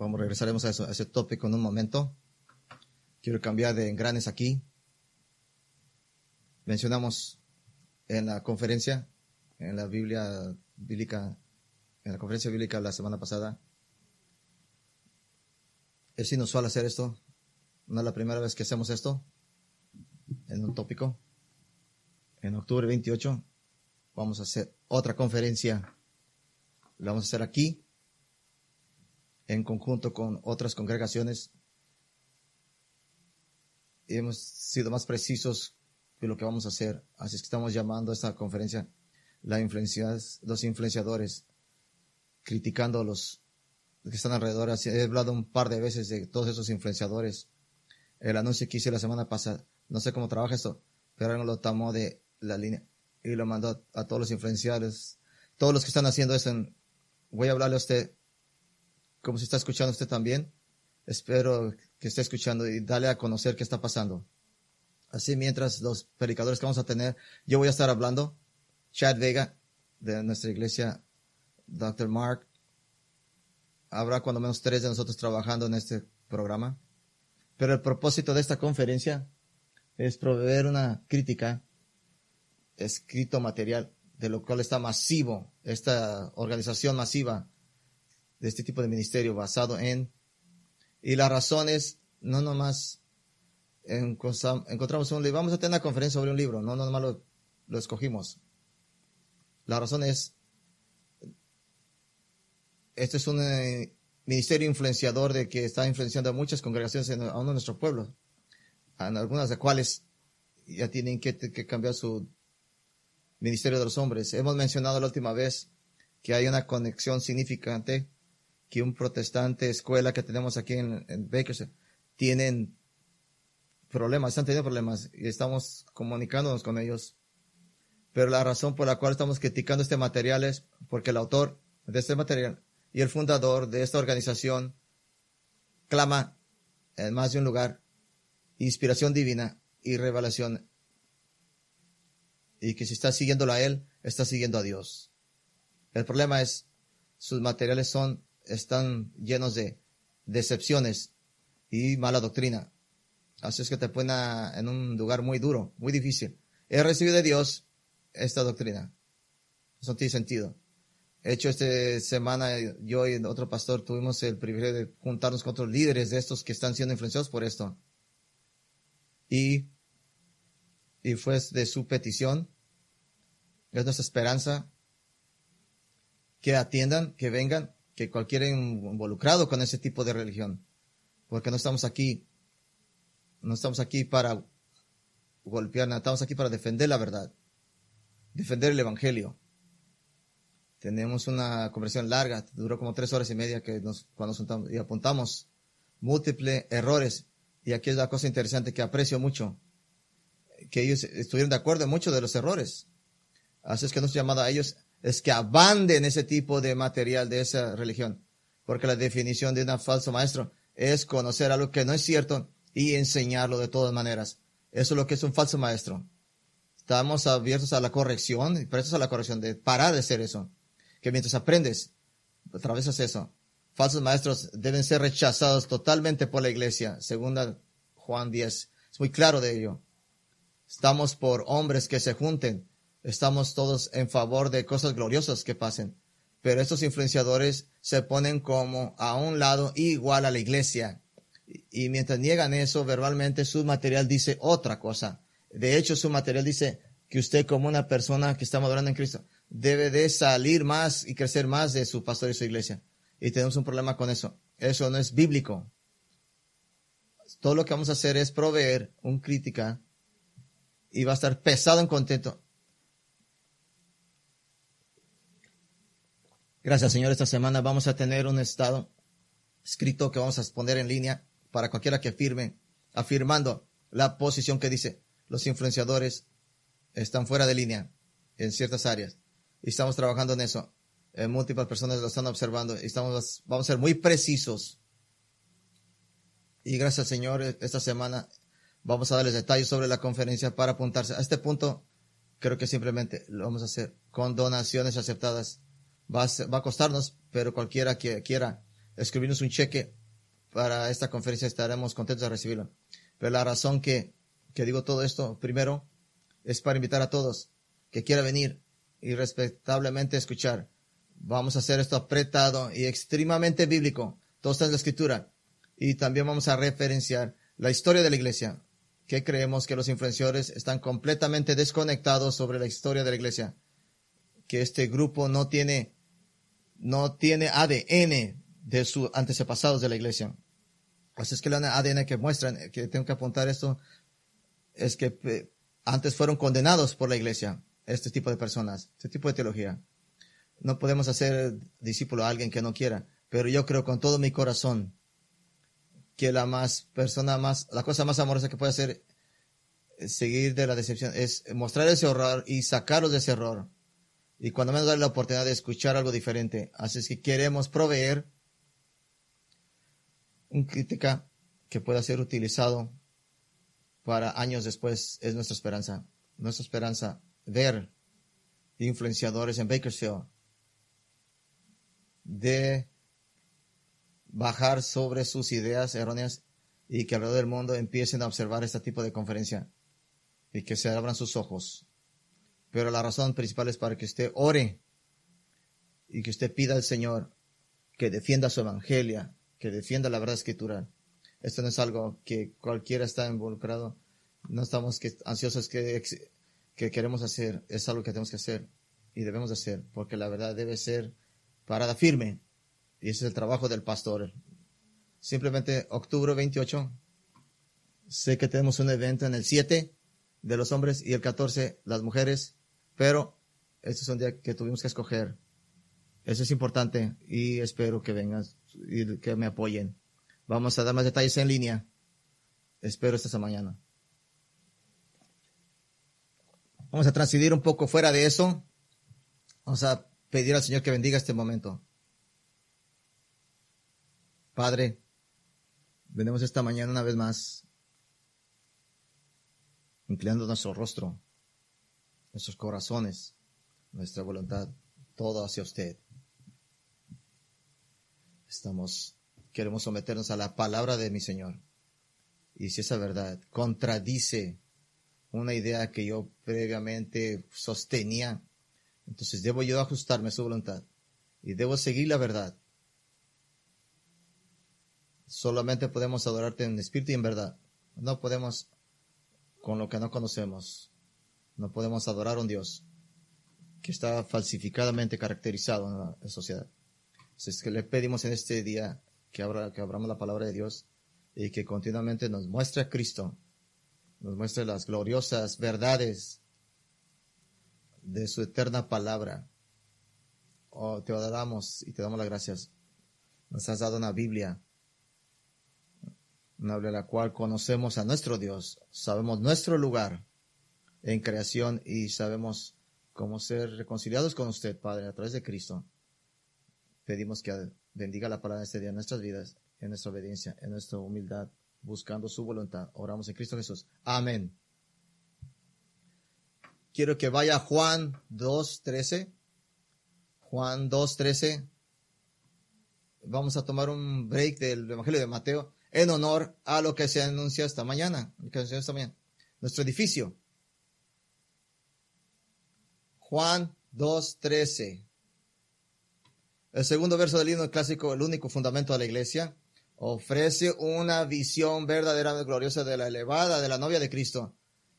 Vamos, regresaremos a, eso, ese tópico en un momento. Quiero cambiar de engranes aquí. Mencionamos en la conferencia, en la Biblia bíblica, en la conferencia bíblica la semana pasada. Es inusual hacer esto. No es la primera vez que hacemos esto en un tópico. En octubre 28 vamos a hacer otra conferencia. La vamos a hacer aquí en conjunto con otras congregaciones. hemos sido más precisos de lo que vamos a hacer. Así es que estamos llamando a esta conferencia la los influenciadores, criticando a los que están alrededor. He hablado un par de veces de todos esos influenciadores. El anuncio que hice la semana pasada, no sé cómo trabaja esto, pero lo tomó de la línea y lo mandó a, todos los influenciadores. Todos los que están haciendo eso, voy a hablarle a usted como si está escuchando usted también. Espero que esté escuchando y dale a conocer qué está pasando. Así mientras los predicadores que vamos a tener, yo voy a estar hablando. Chad Vega, de nuestra iglesia, Dr. Mark. Habrá cuando menos tres de nosotros trabajando en este programa. Pero el propósito de esta conferencia es proveer una crítica, escrito material, de lo cual está masivo, esta organización masiva de este tipo de ministerio basado en, y la razón es, no nomás encontramos un libro, vamos a tener una conferencia sobre un libro, no nomás lo, lo escogimos. La razón es, este es un eh, ministerio influenciador de que está influenciando a muchas congregaciones en, a uno de nuestros pueblos, en algunas de cuales ya tienen que, que cambiar su ministerio de los hombres. Hemos mencionado la última vez que hay una conexión significante que un protestante escuela que tenemos aquí en, en tienen problemas, están teniendo problemas y estamos comunicándonos con ellos. Pero la razón por la cual estamos criticando este material es porque el autor de este material y el fundador de esta organización clama en más de un lugar inspiración divina y revelación. Y que si está siguiéndolo a él, está siguiendo a Dios. El problema es, sus materiales son están llenos de decepciones y mala doctrina. Así es que te pone en un lugar muy duro, muy difícil. He recibido de Dios esta doctrina. Eso tiene sentido. De hecho, esta semana yo y otro pastor tuvimos el privilegio de juntarnos con otros líderes de estos que están siendo influenciados por esto. Y, y fue de su petición, es nuestra esperanza, que atiendan, que vengan que cualquiera involucrado con ese tipo de religión. Porque no estamos aquí, no estamos aquí para golpear, estamos aquí para defender la verdad, defender el evangelio. Tenemos una conversación larga, duró como tres horas y media que nos, cuando nos y apuntamos múltiples errores. Y aquí es la cosa interesante que aprecio mucho, que ellos estuvieron de acuerdo en muchos de los errores. Así es que nos llamado a ellos es que abanden ese tipo de material de esa religión. Porque la definición de un falso maestro es conocer algo que no es cierto y enseñarlo de todas maneras. Eso es lo que es un falso maestro. Estamos abiertos a la corrección y prestos a la corrección de parar de ser eso. Que mientras aprendes, atravesas eso. Falsos maestros deben ser rechazados totalmente por la iglesia. Segunda Juan 10. Es muy claro de ello. Estamos por hombres que se junten estamos todos en favor de cosas gloriosas que pasen. Pero estos influenciadores se ponen como a un lado igual a la iglesia. Y mientras niegan eso, verbalmente su material dice otra cosa. De hecho, su material dice que usted como una persona que está madurando en Cristo debe de salir más y crecer más de su pastor y su iglesia. Y tenemos un problema con eso. Eso no es bíblico. Todo lo que vamos a hacer es proveer un crítica y va a estar pesado en contento Gracias, Señor. Esta semana vamos a tener un estado escrito que vamos a poner en línea para cualquiera que firme, afirmando la posición que dice los influenciadores están fuera de línea en ciertas áreas. Y estamos trabajando en eso. Eh, múltiples personas lo están observando y estamos, vamos a ser muy precisos. Y gracias, Señor, esta semana vamos a darles detalles sobre la conferencia para apuntarse. A este punto, creo que simplemente lo vamos a hacer con donaciones aceptadas va a, va a costarnos, pero cualquiera que quiera escribirnos un cheque para esta conferencia, estaremos contentos de recibirlo. Pero la razón que, que digo todo esto, primero, es para invitar a todos que quiera venir y respetablemente escuchar. Vamos a hacer esto apretado y extremadamente bíblico. Todo está en la escritura. Y también vamos a referenciar la historia de la iglesia, que creemos que los influenciadores están completamente desconectados sobre la historia de la iglesia, que este grupo no tiene, no tiene ADN de sus antepasados de la iglesia. Así es que el ADN que muestran, que tengo que apuntar esto, es que eh, antes fueron condenados por la iglesia, este tipo de personas, este tipo de teología. No podemos hacer discípulo a alguien que no quiera, pero yo creo con todo mi corazón que la más persona más, la cosa más amorosa que puede hacer es seguir de la decepción es mostrar ese horror y sacarlos de ese error. Y cuando menos darle la oportunidad de escuchar algo diferente. Así es que queremos proveer un crítica que pueda ser utilizado para años después es nuestra esperanza. Nuestra esperanza ver influenciadores en Bakersfield de bajar sobre sus ideas erróneas y que alrededor del mundo empiecen a observar este tipo de conferencia y que se abran sus ojos. Pero la razón principal es para que usted ore y que usted pida al Señor que defienda su evangelio, que defienda la verdad escritural. Esto no es algo que cualquiera está involucrado. No estamos ansiosos que, que queremos hacer. Es algo que tenemos que hacer y debemos hacer porque la verdad debe ser parada firme. Y ese es el trabajo del pastor. Simplemente octubre 28. Sé que tenemos un evento en el 7 de los hombres y el 14 las mujeres, pero este es un día que tuvimos que escoger. Eso es importante y espero que vengas y que me apoyen. Vamos a dar más detalles en línea. Espero esta mañana. Vamos a transidir un poco fuera de eso. Vamos a pedir al Señor que bendiga este momento. Padre, venimos esta mañana una vez más, inclinando nuestro rostro, nuestros corazones, nuestra voluntad, todo hacia usted. Estamos, queremos someternos a la palabra de mi Señor. Y si esa verdad contradice una idea que yo previamente sostenía, entonces debo yo ajustarme a su voluntad y debo seguir la verdad. Solamente podemos adorarte en espíritu y en verdad. No podemos con lo que no conocemos. No podemos adorar a un Dios que está falsificadamente caracterizado en la sociedad. Es que le pedimos en este día que, abra, que abramos la palabra de Dios y que continuamente nos muestre a Cristo, nos muestre las gloriosas verdades de su eterna palabra. Oh, te adoramos y te damos las gracias. Nos has dado una Biblia, una Biblia la cual conocemos a nuestro Dios, sabemos nuestro lugar en creación y sabemos cómo ser reconciliados con usted, Padre, a través de Cristo pedimos que bendiga la palabra de este día en nuestras vidas, en nuestra obediencia, en nuestra humildad, buscando su voluntad. Oramos en Cristo Jesús. Amén. Quiero que vaya Juan 2.13. Juan 2.13. Vamos a tomar un break del Evangelio de Mateo en honor a lo que se anuncia esta mañana. esta mañana. Nuestro edificio. Juan 2.13. El segundo verso del himno clásico, el único fundamento de la iglesia, ofrece una visión verdaderamente gloriosa de la elevada de la novia de Cristo.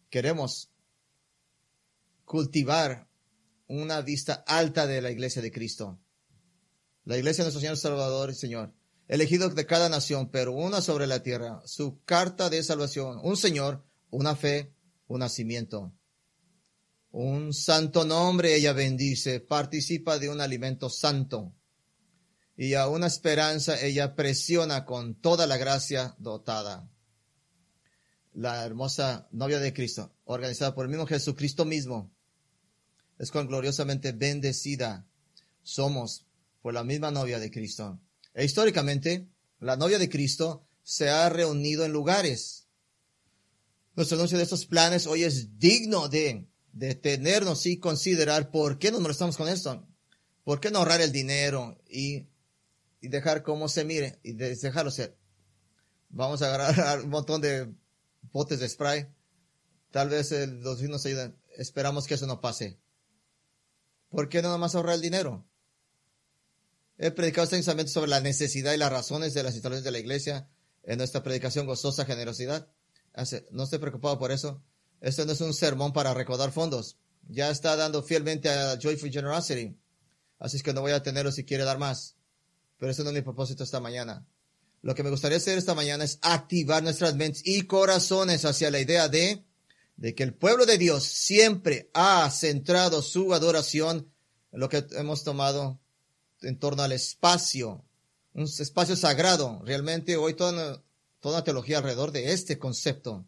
Queremos cultivar una vista alta de la iglesia de Cristo. La iglesia de nuestro Señor Salvador y Señor, elegido de cada nación, pero una sobre la tierra, su carta de salvación, un Señor, una fe, un nacimiento. Un santo nombre ella bendice, participa de un alimento santo y a una esperanza ella presiona con toda la gracia dotada. La hermosa novia de Cristo, organizada por el mismo Jesucristo mismo, es con gloriosamente bendecida. Somos por la misma novia de Cristo. E históricamente, la novia de Cristo se ha reunido en lugares. Nuestro anuncio de estos planes hoy es digno de detenernos y considerar por qué nos molestamos con esto. ¿Por qué no ahorrar el dinero y y dejar cómo se mire y dejarlo ser. Vamos a agarrar un montón de botes de spray. Tal vez los vecinos nos ayuden. Esperamos que eso no pase. ¿Por qué no nomás ahorrar el dinero? He predicado extensamente sobre la necesidad y las razones de las instalaciones de la iglesia en nuestra predicación gozosa generosidad. No estoy preocupado por eso. Esto no es un sermón para recaudar fondos. Ya está dando fielmente a Joyful Generosity. Así es que no voy a tenerlo si quiere dar más. Pero eso no es mi propósito esta mañana. Lo que me gustaría hacer esta mañana es activar nuestras mentes y corazones hacia la idea de, de que el pueblo de Dios siempre ha centrado su adoración en lo que hemos tomado en torno al espacio, un espacio sagrado. Realmente hoy toda, toda teología alrededor de este concepto.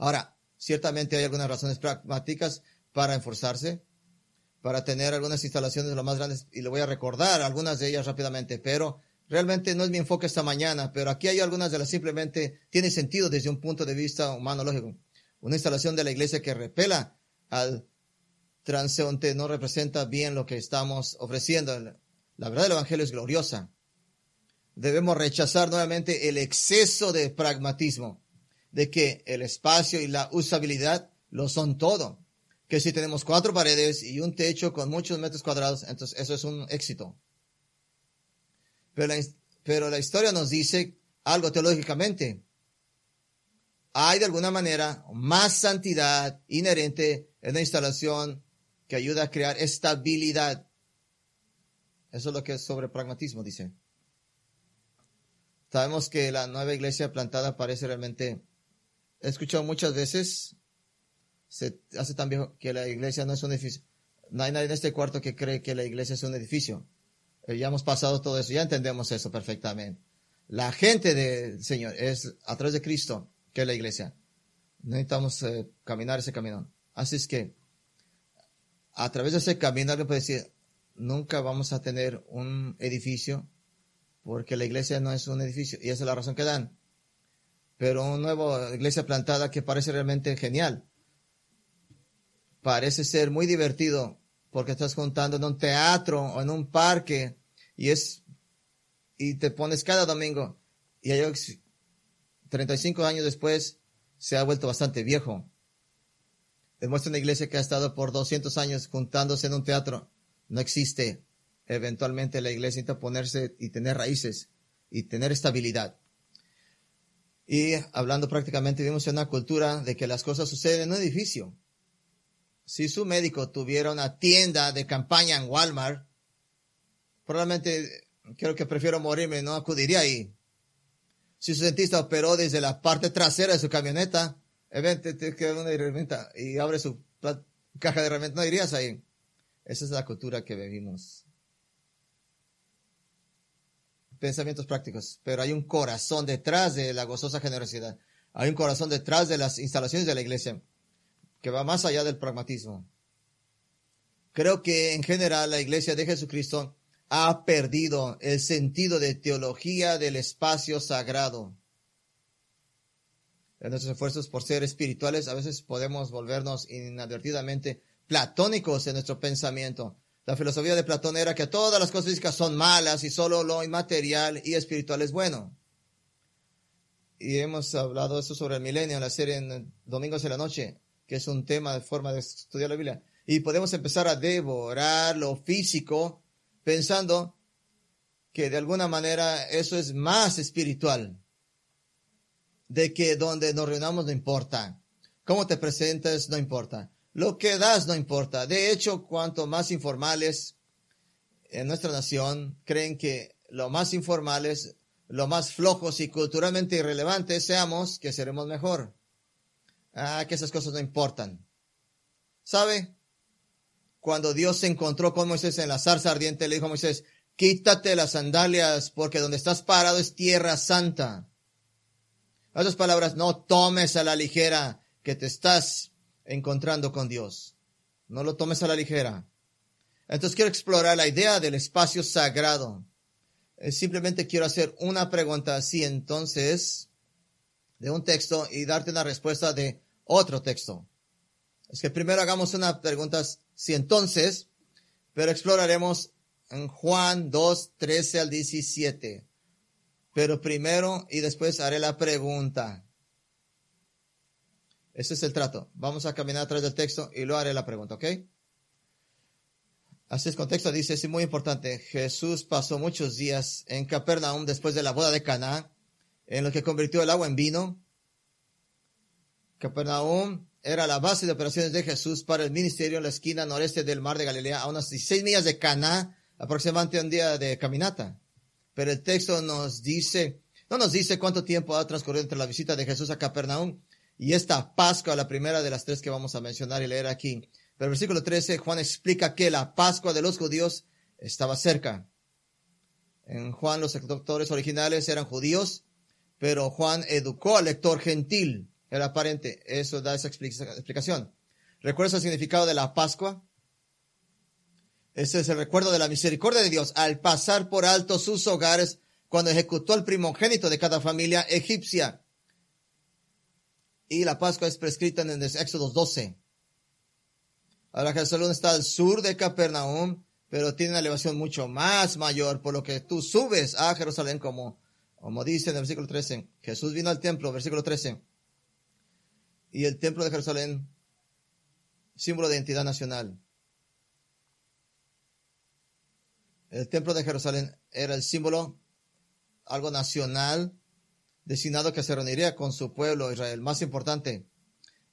Ahora, ciertamente hay algunas razones pragmáticas para enforzarse, para tener algunas instalaciones lo más grandes, y le voy a recordar algunas de ellas rápidamente, pero realmente no es mi enfoque esta mañana, pero aquí hay algunas de las simplemente tiene sentido desde un punto de vista humano lógico. Una instalación de la iglesia que repela al transeúnte no representa bien lo que estamos ofreciendo. La verdad del Evangelio es gloriosa. Debemos rechazar nuevamente el exceso de pragmatismo, de que el espacio y la usabilidad lo son todo que si tenemos cuatro paredes y un techo con muchos metros cuadrados, entonces eso es un éxito. Pero la, pero la historia nos dice algo teológicamente. Hay de alguna manera más santidad inherente en la instalación que ayuda a crear estabilidad. Eso es lo que es sobre pragmatismo, dice. Sabemos que la nueva iglesia plantada parece realmente, he escuchado muchas veces se hace tan viejo que la iglesia no es un edificio. No hay nadie en este cuarto que cree que la iglesia es un edificio. Eh, ya hemos pasado todo eso, ya entendemos eso perfectamente. La gente del Señor es a través de Cristo que es la iglesia. Necesitamos eh, caminar ese camino. Así es que a través de ese camino alguien puede decir, nunca vamos a tener un edificio porque la iglesia no es un edificio y esa es la razón que dan. Pero una nueva iglesia plantada que parece realmente genial parece ser muy divertido porque estás contando en un teatro o en un parque y es y te pones cada domingo y hay 35 años después se ha vuelto bastante viejo. Demuestra una iglesia que ha estado por 200 años juntándose en un teatro. No existe. Eventualmente la iglesia necesita ponerse y tener raíces y tener estabilidad. Y hablando prácticamente, vivimos en una cultura de que las cosas suceden en un edificio. Si su médico tuviera una tienda de campaña en Walmart, probablemente creo que prefiero morirme, no acudiría ahí. Si su dentista operó desde la parte trasera de su camioneta, eventualmente te una herramienta y abre su caja de herramientas, no irías ahí. Esa es la cultura que vivimos. Pensamientos prácticos, pero hay un corazón detrás de la gozosa generosidad. Hay un corazón detrás de las instalaciones de la iglesia que va más allá del pragmatismo. Creo que en general la iglesia de Jesucristo ha perdido el sentido de teología del espacio sagrado. En nuestros esfuerzos por ser espirituales, a veces podemos volvernos inadvertidamente platónicos en nuestro pensamiento. La filosofía de Platón era que todas las cosas físicas son malas y solo lo inmaterial y espiritual es bueno. Y hemos hablado eso sobre el milenio en la serie en Domingos de la Noche que es un tema de forma de estudiar la Biblia. Y podemos empezar a devorar lo físico pensando que de alguna manera eso es más espiritual. De que donde nos reunamos no importa. Cómo te presentas no importa. Lo que das no importa. De hecho, cuanto más informales en nuestra nación creen que lo más informales, lo más flojos y culturalmente irrelevantes seamos, que seremos mejor. Ah, que esas cosas no importan. ¿Sabe? Cuando Dios se encontró con Moisés en la zarza ardiente, le dijo a Moisés, quítate las sandalias porque donde estás parado es tierra santa. Esas palabras, no tomes a la ligera que te estás encontrando con Dios. No lo tomes a la ligera. Entonces quiero explorar la idea del espacio sagrado. Eh, simplemente quiero hacer una pregunta así entonces de un texto y darte una respuesta de otro texto. Es que primero hagamos una pregunta si entonces, pero exploraremos en Juan 2, 13 al 17. Pero primero y después haré la pregunta. Ese es el trato. Vamos a caminar atrás del texto y luego haré la pregunta, ¿ok? Así es, contexto dice, es muy importante. Jesús pasó muchos días en Capernaum después de la boda de Caná, en lo que convirtió el agua en vino. Capernaum era la base de operaciones de Jesús para el ministerio en la esquina noreste del mar de Galilea, a unas 16 millas de Caná, aproximadamente un día de caminata. Pero el texto nos dice, no nos dice cuánto tiempo ha transcurrido entre la visita de Jesús a Capernaum y esta Pascua, la primera de las tres que vamos a mencionar y leer aquí. Pero el versículo 13, Juan explica que la Pascua de los judíos estaba cerca. En Juan los doctores originales eran judíos, pero Juan educó al lector gentil el aparente. Eso da esa explicación. ¿Recuerdas el significado de la Pascua? Ese es el recuerdo de la misericordia de Dios al pasar por alto sus hogares cuando ejecutó el primogénito de cada familia egipcia. Y la Pascua es prescrita en el Éxodo 12. Ahora Jerusalén está al sur de Capernaum, pero tiene una elevación mucho más mayor, por lo que tú subes a Jerusalén como, como dice en el versículo 13. Jesús vino al templo, versículo 13 y el templo de Jerusalén, símbolo de identidad nacional. El templo de Jerusalén era el símbolo, algo nacional, destinado que se reuniría con su pueblo Israel. Más importante,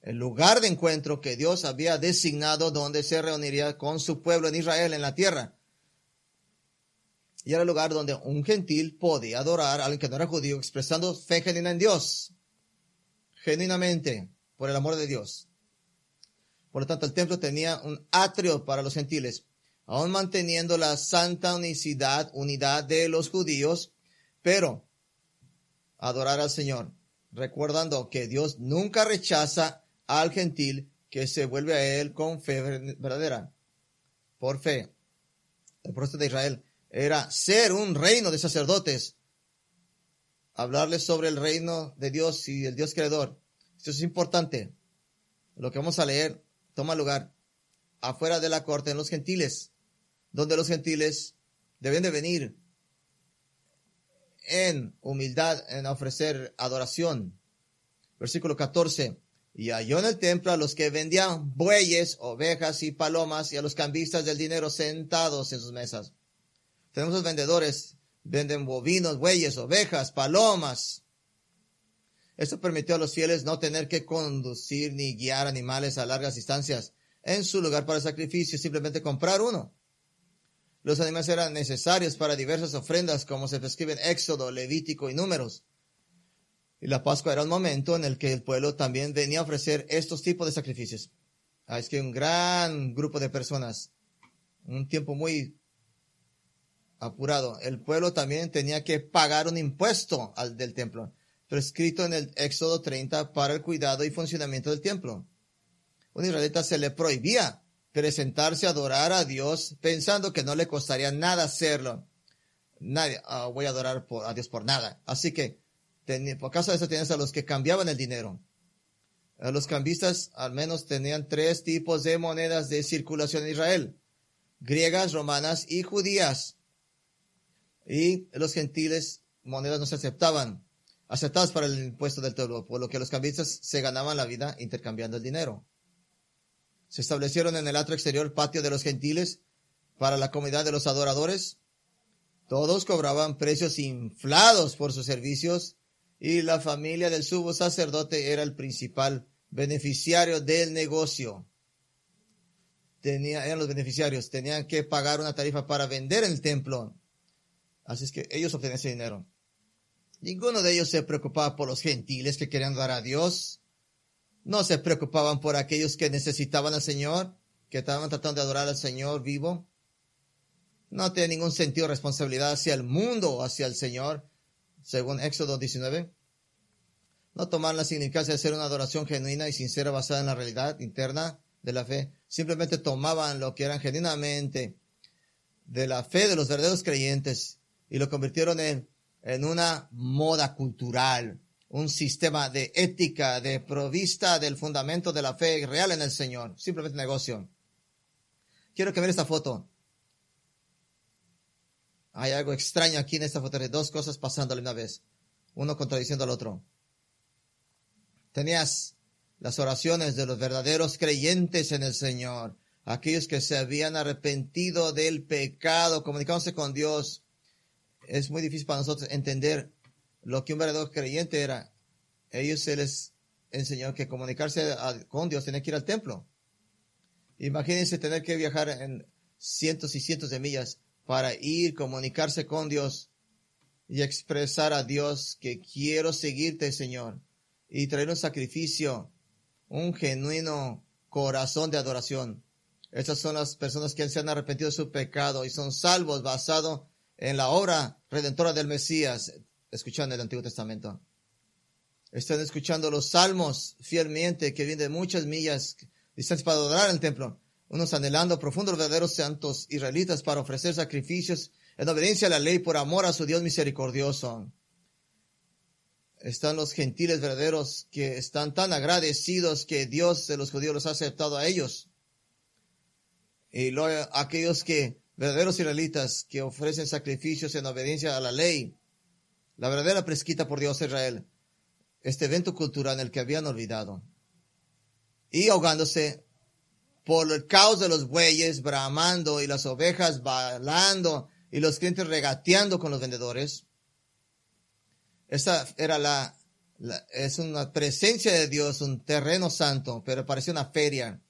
el lugar de encuentro que Dios había designado donde se reuniría con su pueblo en Israel, en la tierra. Y era el lugar donde un gentil podía adorar a alguien que no era judío, expresando fe genuina en Dios. Genuinamente por el amor de Dios. Por lo tanto, el templo tenía un atrio para los gentiles, aún manteniendo la santa unicidad, unidad de los judíos, pero adorar al Señor, recordando que Dios nunca rechaza al gentil que se vuelve a Él con fe verdadera, por fe. El propósito de Israel era ser un reino de sacerdotes, hablarles sobre el reino de Dios y el Dios creador, esto es importante. Lo que vamos a leer toma lugar afuera de la corte en los gentiles, donde los gentiles deben de venir en humildad, en ofrecer adoración. Versículo 14. Y halló en el templo a los que vendían bueyes, ovejas y palomas y a los cambistas del dinero sentados en sus mesas. Tenemos los vendedores, venden bovinos, bueyes, ovejas, palomas, esto permitió a los fieles no tener que conducir ni guiar animales a largas distancias en su lugar para sacrificio, simplemente comprar uno. Los animales eran necesarios para diversas ofrendas, como se prescribe en Éxodo, Levítico y Números. Y la Pascua era un momento en el que el pueblo también venía a ofrecer estos tipos de sacrificios. Ah, es que un gran grupo de personas, un tiempo muy apurado, el pueblo también tenía que pagar un impuesto al del templo prescrito en el Éxodo 30 para el cuidado y funcionamiento del templo. Un israelita se le prohibía presentarse a adorar a Dios pensando que no le costaría nada hacerlo. Nadie, ah, voy a adorar a Dios por nada. Así que, por causa de eso tienes a los que cambiaban el dinero. los cambistas al menos tenían tres tipos de monedas de circulación en Israel. Griegas, romanas y judías. Y los gentiles monedas no se aceptaban aceptadas para el impuesto del templo, por lo que los cambistas se ganaban la vida intercambiando el dinero. Se establecieron en el atrio exterior patio de los gentiles para la comunidad de los adoradores. Todos cobraban precios inflados por sus servicios y la familia del subo sacerdote era el principal beneficiario del negocio. Tenía, eran los beneficiarios, tenían que pagar una tarifa para vender el templo. Así es que ellos obtenían ese dinero. Ninguno de ellos se preocupaba por los gentiles que querían dar a Dios. No se preocupaban por aquellos que necesitaban al Señor, que estaban tratando de adorar al Señor vivo. No tiene ningún sentido de responsabilidad hacia el mundo hacia el Señor, según Éxodo 19. No tomaban la significancia de ser una adoración genuina y sincera basada en la realidad interna de la fe. Simplemente tomaban lo que eran genuinamente de la fe de los verdaderos creyentes y lo convirtieron en en una moda cultural, un sistema de ética, de provista del fundamento de la fe real en el Señor, simplemente negocio. Quiero que vean esta foto. hay algo extraño aquí en esta fotografía, dos cosas pasando a la misma vez, uno contradiciendo al otro. Tenías las oraciones de los verdaderos creyentes en el Señor, aquellos que se habían arrepentido del pecado, comunicándose con Dios. Es muy difícil para nosotros entender lo que un verdadero creyente era. Ellos se les enseñó que comunicarse con Dios tenía que ir al templo. Imagínense tener que viajar en cientos y cientos de millas para ir, comunicarse con Dios y expresar a Dios que quiero seguirte, Señor, y traer un sacrificio, un genuino corazón de adoración. Estas son las personas que se han arrepentido de su pecado y son salvos basado en la obra redentora del Mesías, escuchando el Antiguo Testamento. Están escuchando los salmos fielmente que vienen de muchas millas distancia para adorar el templo. Unos anhelando profundos verdaderos santos israelitas para ofrecer sacrificios en obediencia a la ley por amor a su Dios misericordioso. Están los gentiles verdaderos que están tan agradecidos que Dios de los judíos los ha aceptado a ellos. Y aquellos que, verdaderos israelitas, que ofrecen sacrificios en obediencia a la ley, la verdadera presquita por Dios Israel, este evento cultural en el que habían olvidado. Y ahogándose por el caos de los bueyes bramando y las ovejas balando y los clientes regateando con los vendedores. Esa era la, es una presencia de Dios, un terreno santo, pero parecía una feria,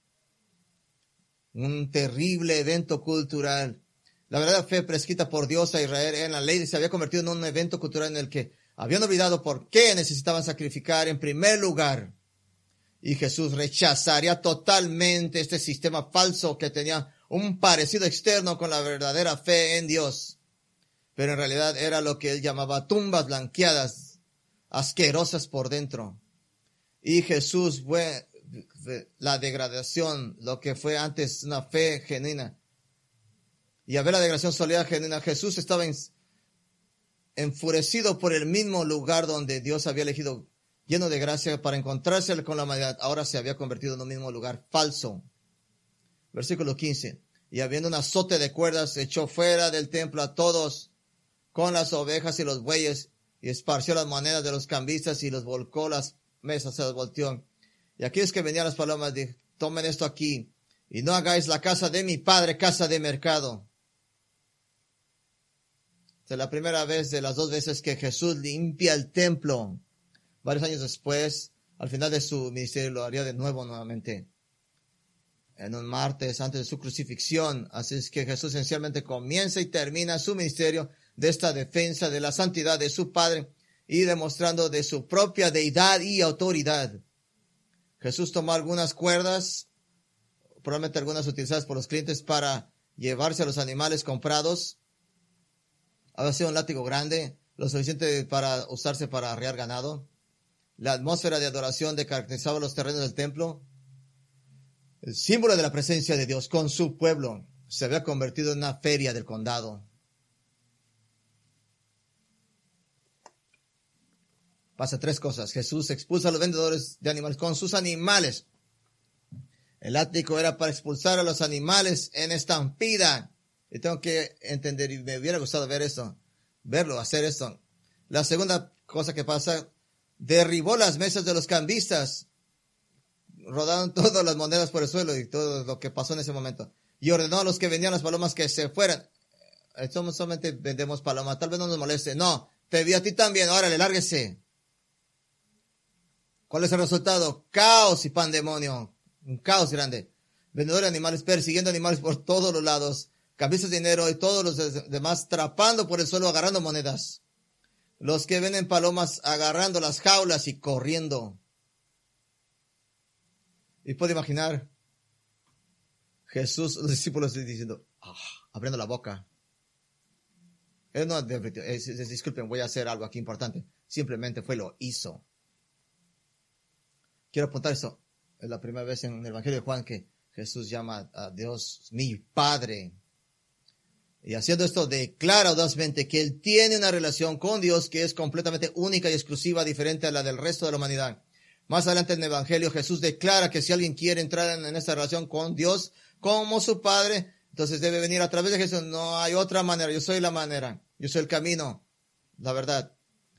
un terrible evento cultural. La verdadera fe prescrita por Dios a Israel en la ley se había convertido en un evento cultural en el que habían olvidado por qué necesitaban sacrificar en primer lugar. Y Jesús rechazaría totalmente este sistema falso que tenía un parecido externo con la verdadera fe en Dios. Pero en realidad era lo que él llamaba tumbas blanqueadas, asquerosas por dentro. Y Jesús fue la degradación, lo que fue antes una fe genuina. Y a ver la degradación sólida genuina, Jesús estaba en, enfurecido por el mismo lugar donde Dios había elegido, lleno de gracia, para encontrarse con la humanidad, ahora se había convertido en un mismo lugar falso. Versículo 15. Y habiendo un azote de cuerdas, echó fuera del templo a todos con las ovejas y los bueyes, y esparció las monedas de los cambistas y los volcó las mesas, se las volteó. Y aquellos que venían las palomas, dijo, tomen esto aquí, y no hagáis la casa de mi padre casa de mercado. Es la primera vez de las dos veces que Jesús limpia el templo. Varios años después, al final de su ministerio, lo haría de nuevo nuevamente. En un martes antes de su crucifixión. Así es que Jesús esencialmente comienza y termina su ministerio de esta defensa de la santidad de su Padre y demostrando de su propia deidad y autoridad. Jesús tomó algunas cuerdas, probablemente algunas utilizadas por los clientes para llevarse a los animales comprados había sido un látigo grande, lo suficiente para usarse para arrear ganado. La atmósfera de adoración que caracterizaba los terrenos del templo, el símbolo de la presencia de Dios con su pueblo, se había convertido en una feria del condado. Pasa tres cosas. Jesús expulsa a los vendedores de animales con sus animales. El ático era para expulsar a los animales en estampida. Y tengo que entender, y me hubiera gustado ver esto, verlo, hacer esto. La segunda cosa que pasa, derribó las mesas de los cambistas, rodaron todas las monedas por el suelo y todo lo que pasó en ese momento. Y ordenó a los que vendían las palomas que se fueran. Eh, somos solamente vendemos palomas, tal vez no nos moleste. No, te vi a ti también, órale, lárguese. ¿Cuál es el resultado? Caos y pandemonio. Un caos grande. Vendedores de animales persiguiendo animales por todos los lados camisas de dinero y todos los demás trapando por el suelo agarrando monedas. Los que ven en palomas agarrando las jaulas y corriendo. Y puede imaginar Jesús, los discípulos diciendo, ah, abriendo la boca. No, disculpen, voy a hacer algo aquí importante. Simplemente fue lo hizo. Quiero apuntar eso. Es la primera vez en el Evangelio de Juan que Jesús llama a Dios mi Padre. Y haciendo esto, declara audazmente que él tiene una relación con Dios que es completamente única y exclusiva, diferente a la del resto de la humanidad. Más adelante en el Evangelio, Jesús declara que si alguien quiere entrar en, esta relación con Dios como su Padre, Entonces debe venir a través de Jesús. No hay otra manera. Yo soy la manera. Yo soy el camino. La verdad.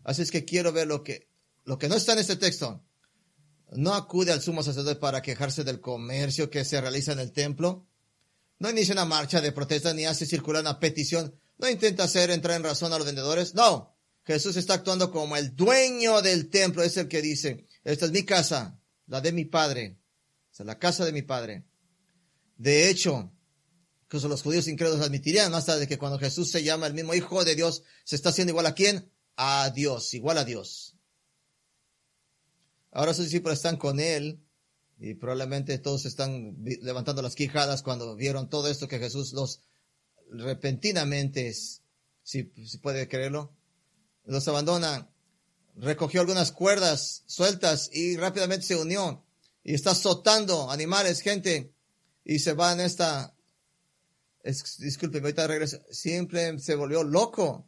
Así es que quiero ver lo que, lo que no está en este texto. No acude al sumo sacerdote para quejarse del comercio que se realiza en el templo. No inicia una marcha de protesta ni hace circular una petición. No intenta hacer entrar en razón a los vendedores. No. Jesús está actuando como el dueño del templo. Es el que dice, esta es mi casa, la de mi padre. Esta es la casa de mi padre. De hecho, incluso los judíos incrédulos admitirían más tarde que cuando Jesús se llama el mismo Hijo de Dios, se está haciendo igual a quién? A Dios, igual a Dios. Ahora sus discípulos están con él y probablemente todos están levantando las quijadas cuando vieron todo esto que Jesús los repentinamente, si, si puede creerlo, los abandona. Recogió algunas cuerdas sueltas y rápidamente se unió y está azotando animales, gente, y se va en esta, disculpe, ahorita regreso, siempre se volvió loco.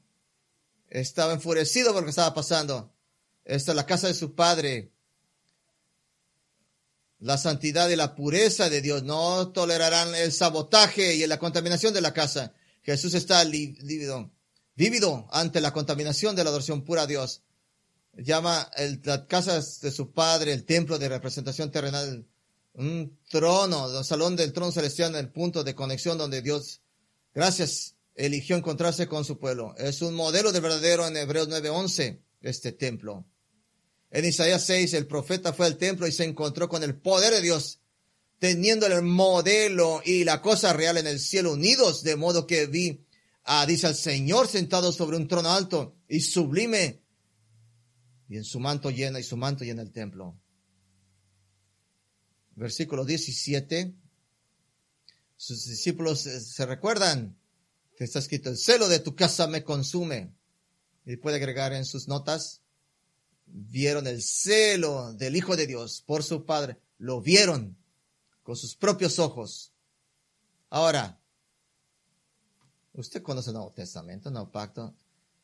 Estaba enfurecido por lo que estaba pasando. Esta es la casa de su padre la santidad y la pureza de Dios. No tolerarán el sabotaje y la contaminación de la casa. Jesús está lívido, vívido ante la contaminación de la adoración pura a Dios. Llama el, la casa de su Padre el templo de representación terrenal, un trono, un salón del trono celestial, el punto de conexión donde Dios, gracias, eligió encontrarse con su pueblo. Es un modelo de verdadero en Hebreos 9:11, este templo. En Isaías 6, el profeta fue al templo y se encontró con el poder de Dios, teniendo el modelo y la cosa real en el cielo unidos, de modo que vi, a, dice al Señor sentado sobre un trono alto y sublime, y en su manto llena, y su manto llena el templo. Versículo 17. Sus discípulos se recuerdan que está escrito, el celo de tu casa me consume. Y puede agregar en sus notas, vieron el celo del Hijo de Dios por su Padre, lo vieron con sus propios ojos. Ahora, usted conoce el Nuevo Testamento, el Nuevo Pacto,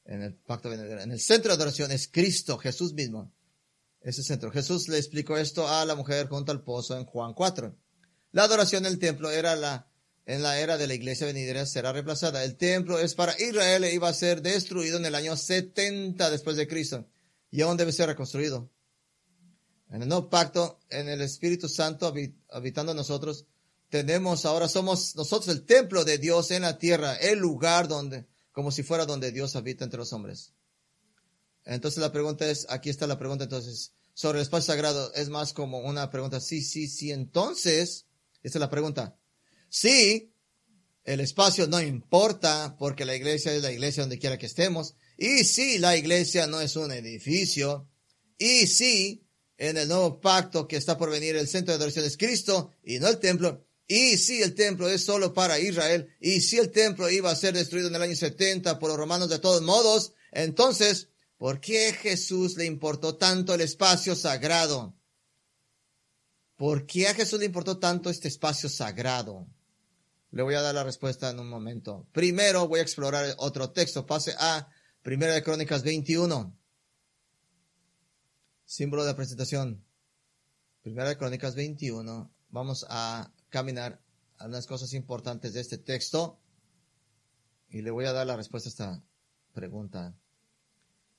en el Pacto en el centro de adoración es Cristo, Jesús mismo. Ese centro. Jesús le explicó esto a la mujer junto al pozo en Juan 4. La adoración del templo era la, en la era de la iglesia venidera será reemplazada. El templo es para Israel e iba a ser destruido en el año 70 después de Cristo y aún debe ser reconstruido. En el nuevo pacto, en el Espíritu Santo habitando nosotros, tenemos, ahora somos nosotros el templo de Dios en la tierra, el lugar donde, como si fuera donde Dios habita entre los hombres. Entonces la pregunta es, aquí está la pregunta entonces, sobre el espacio sagrado, es más como una pregunta, sí, sí, sí, entonces, esta es la pregunta. Sí, el espacio no importa porque la iglesia es la iglesia donde quiera que estemos, y si la iglesia no es un edificio, y si en el nuevo pacto que está por venir el centro de adoración es Cristo y no el templo, y si el templo es solo para Israel, y si el templo iba a ser destruido en el año 70 por los romanos de todos modos, entonces, ¿por qué Jesús le importó tanto el espacio sagrado? ¿Por qué a Jesús le importó tanto este espacio sagrado? Le voy a dar la respuesta en un momento. Primero voy a explorar otro texto. Pase a Primera de Crónicas 21. Símbolo de presentación. Primera de Crónicas 21. Vamos a caminar a unas cosas importantes de este texto. Y le voy a dar la respuesta a esta pregunta.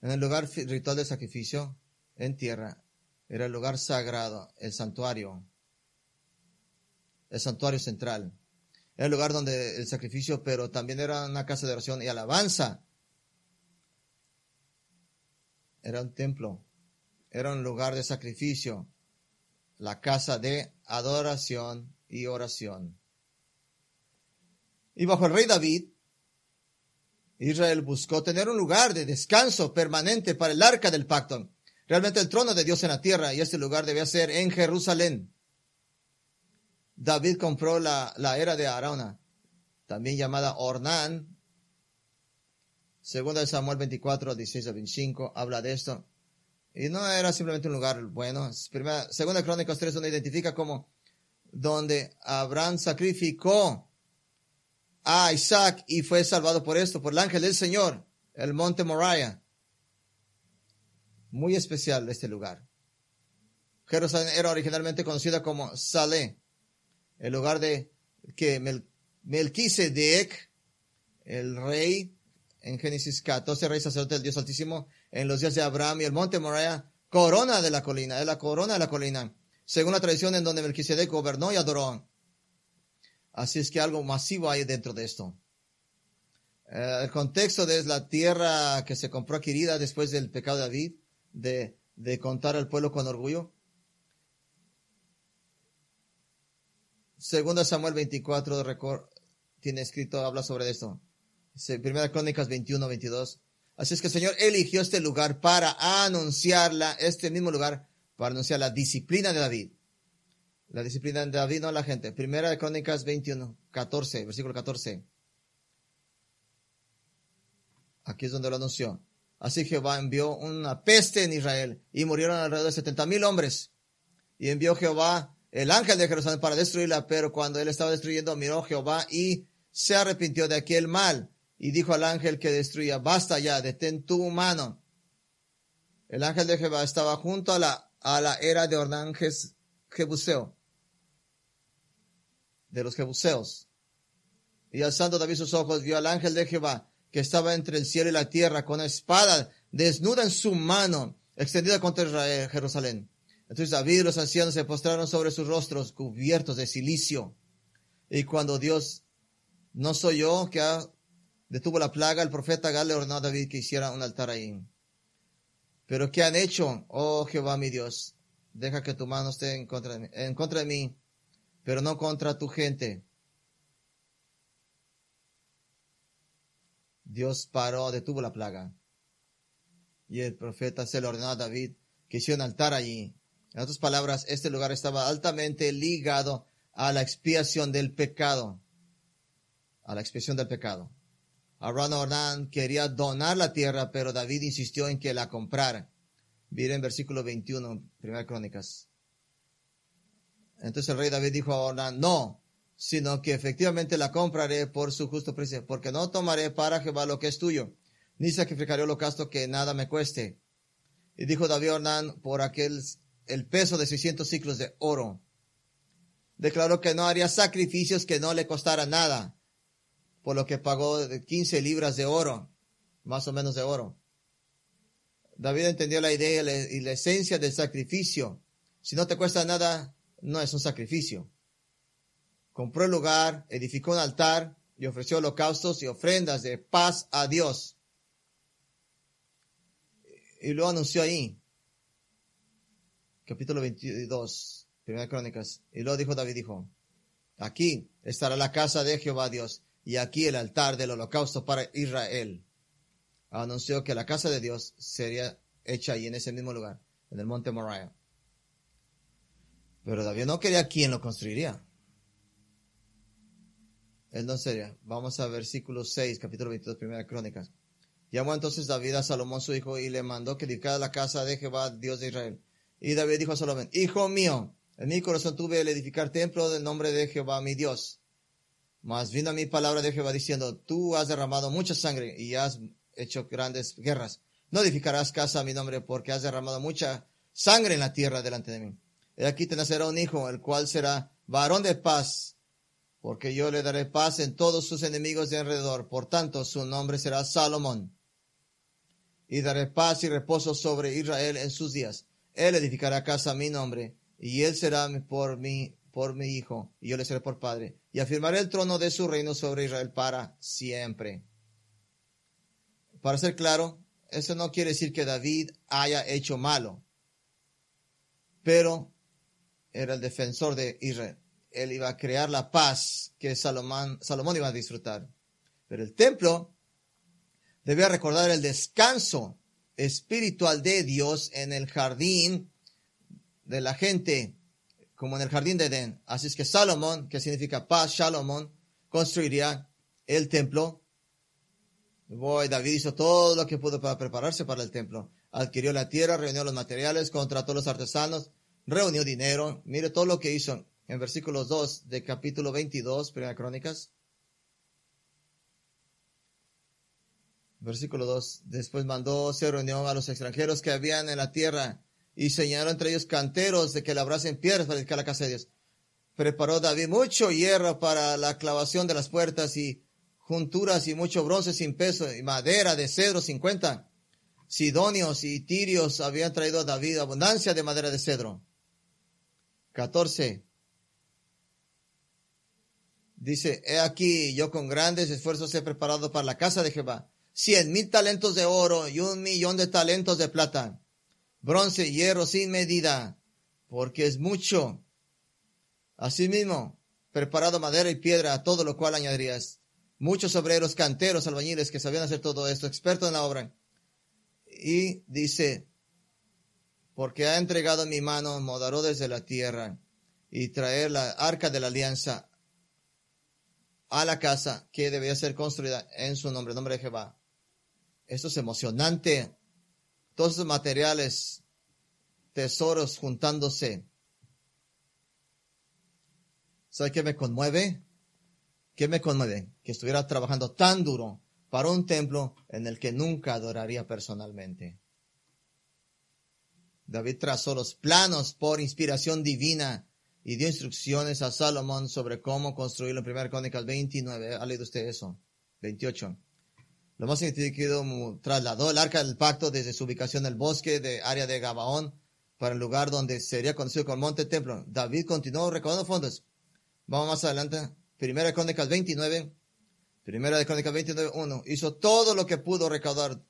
En el lugar ritual de sacrificio, en tierra, era el lugar sagrado, el santuario, el santuario central. El lugar donde el sacrificio, pero también era una casa de oración y alabanza era un templo, era un lugar de sacrificio, la casa de adoración y oración. Y bajo el rey David, Israel buscó tener un lugar de descanso permanente para el arca del pacto. Realmente el trono de Dios en la tierra y este lugar debía ser en Jerusalén. David compró la, la era de Arauna, también llamada Ornán, Segunda de Samuel 24, 16 a 25 habla de esto. Y no era simplemente un lugar bueno. Primera, segunda Crónicas 3 donde identifica como donde Abraham sacrificó a Isaac y fue salvado por esto, por el ángel del Señor, el monte Moriah. Muy especial este lugar. Jerusalén era originalmente conocida como Saleh, el lugar de que Melquisedec, el rey, en Génesis 14, rey sacerdote del Dios Altísimo, en los días de Abraham y el monte Moriah, corona de la colina, es la corona de la colina, según la tradición en donde Melquisedec gobernó y adoró. Así es que algo masivo hay dentro de esto. Eh, el contexto es la tierra que se compró adquirida después del pecado de David, de, de contar al pueblo con orgullo. Segunda Samuel 24 tiene escrito, habla sobre esto. Primera Crónicas 21, 22. Así es que el Señor eligió este lugar para anunciarla, este mismo lugar, para anunciar la disciplina de David. La disciplina de David, no la gente. Primera de Crónicas 21, 14, versículo 14. Aquí es donde lo anunció. Así Jehová envió una peste en Israel y murieron alrededor de setenta mil hombres. Y envió Jehová el ángel de Jerusalén para destruirla, pero cuando él estaba destruyendo, miró Jehová y se arrepintió de aquel mal y dijo al ángel que destruía, basta ya, detén tu mano. El ángel de Jehová estaba junto a la, a la era de Ornán Jebuseo, de los Jebuseos. Y alzando David sus ojos, vio al ángel de Jehová, que estaba entre el cielo y la tierra, con espada desnuda en su mano, extendida contra Israel, Jerusalén. Entonces David y los ancianos se postraron sobre sus rostros, cubiertos de silicio. Y cuando Dios no soy yo que ha detuvo la plaga, el profeta Gal ordenó a David que hiciera un altar ahí. Pero ¿qué han hecho? Oh Jehová mi Dios, deja que tu mano esté contra mí, en contra de mí pero no contra tu gente. Dios paró, detuvo la plaga. Y el profeta se le ordenó a David que hiciera un altar allí. En otras palabras, este lugar estaba altamente ligado a la expiación del pecado. A la expiación del pecado. Abraham quería donar la tierra, pero David insistió en que la comprara. Miren versículo 21, primera crónicas. Entonces el rey David dijo a Ornán, no, sino que efectivamente la compraré por su justo precio, porque no tomaré para Jehová lo que es tuyo, ni sacrificaré holocausto que nada me cueste. Y dijo David a Ornán por aquel, el peso de 600 ciclos de oro. Declaró que no haría sacrificios que no le costara nada por lo que pagó 15 libras de oro, más o menos de oro. David entendió la idea y la esencia del sacrificio. Si no te cuesta nada, no es un sacrificio. Compró el lugar, edificó un altar y ofreció holocaustos y ofrendas de paz a Dios. Y lo anunció ahí. Capítulo 22, Primera Crónicas. Y luego dijo David, dijo, aquí estará la casa de Jehová Dios y aquí el altar del holocausto para Israel. Anunció que la casa de Dios sería hecha ahí en ese mismo lugar, en el monte Moriah. Pero David no quería quién lo construiría. Él no sería. Vamos a versículo 6, capítulo 22, primera crónicas. Llamó entonces David a Salomón su hijo y le mandó que edificara la casa de Jehová, Dios de Israel. Y David dijo a Salomón, Hijo mío, en mi corazón tuve el edificar templo del nombre de Jehová, mi Dios. Mas vino a mi palabra de Jehová diciendo, tú has derramado mucha sangre y has hecho grandes guerras. No edificarás casa a mi nombre porque has derramado mucha sangre en la tierra delante de mí. Y aquí te nacerá un hijo, el cual será varón de paz, porque yo le daré paz en todos sus enemigos de alrededor. Por tanto, su nombre será Salomón. Y daré paz y reposo sobre Israel en sus días. Él edificará casa a mi nombre, y él será por mí por mi hijo, y yo le seré por padre, y afirmaré el trono de su reino sobre Israel para siempre. Para ser claro, eso no quiere decir que David haya hecho malo, pero era el defensor de Israel. Él iba a crear la paz que Salomón, Salomón iba a disfrutar. Pero el templo debía recordar el descanso espiritual de Dios en el jardín de la gente como en el jardín de Edén. Así es que Salomón, que significa paz, Salomón, construiría el templo. David hizo todo lo que pudo para prepararse para el templo. Adquirió la tierra, reunió los materiales, contrató los artesanos, reunió dinero. Mire todo lo que hizo en versículos 2 de capítulo 22, Primera Crónicas. Versículo 2. Después mandó, se reunió a los extranjeros que habían en la tierra y señaló entre ellos canteros de que labrasen piedras para dedicar la casa de Dios. preparó David mucho hierro para la clavación de las puertas y junturas y mucho bronce sin peso y madera de cedro 50. Sidonios y tirios habían traído a David abundancia de madera de cedro. 14. Dice, he aquí, yo con grandes esfuerzos he preparado para la casa de Jehová cien mil talentos de oro y un millón de talentos de plata, bronce y hierro sin medida, porque es mucho. Asimismo, preparado madera y piedra, todo lo cual añadirías muchos obreros, canteros, albañiles que sabían hacer todo esto, expertos en la obra. Y dice, porque ha entregado en mi mano Modaró desde la tierra y traer la arca de la alianza a la casa que debía ser construida en su nombre, nombre de Jehová. Esto es emocionante. Todos esos materiales, tesoros juntándose. ¿Sabe qué me conmueve? ¿Qué me conmueve? Que estuviera trabajando tan duro para un templo en el que nunca adoraría personalmente. David trazó los planos por inspiración divina y dio instrucciones a Salomón sobre cómo construirlo en 1 Crónicas 29. ¿Ha leído usted eso? 28. Lo más significativo trasladó el arca del pacto desde su ubicación en el bosque de área de Gabaón para el lugar donde sería conocido como Monte Templo. David continuó recaudando fondos. Vamos más adelante. Primera de Crónicas 29. Primera de Crónicas 29, 1. Hizo todo lo que pudo recaudar.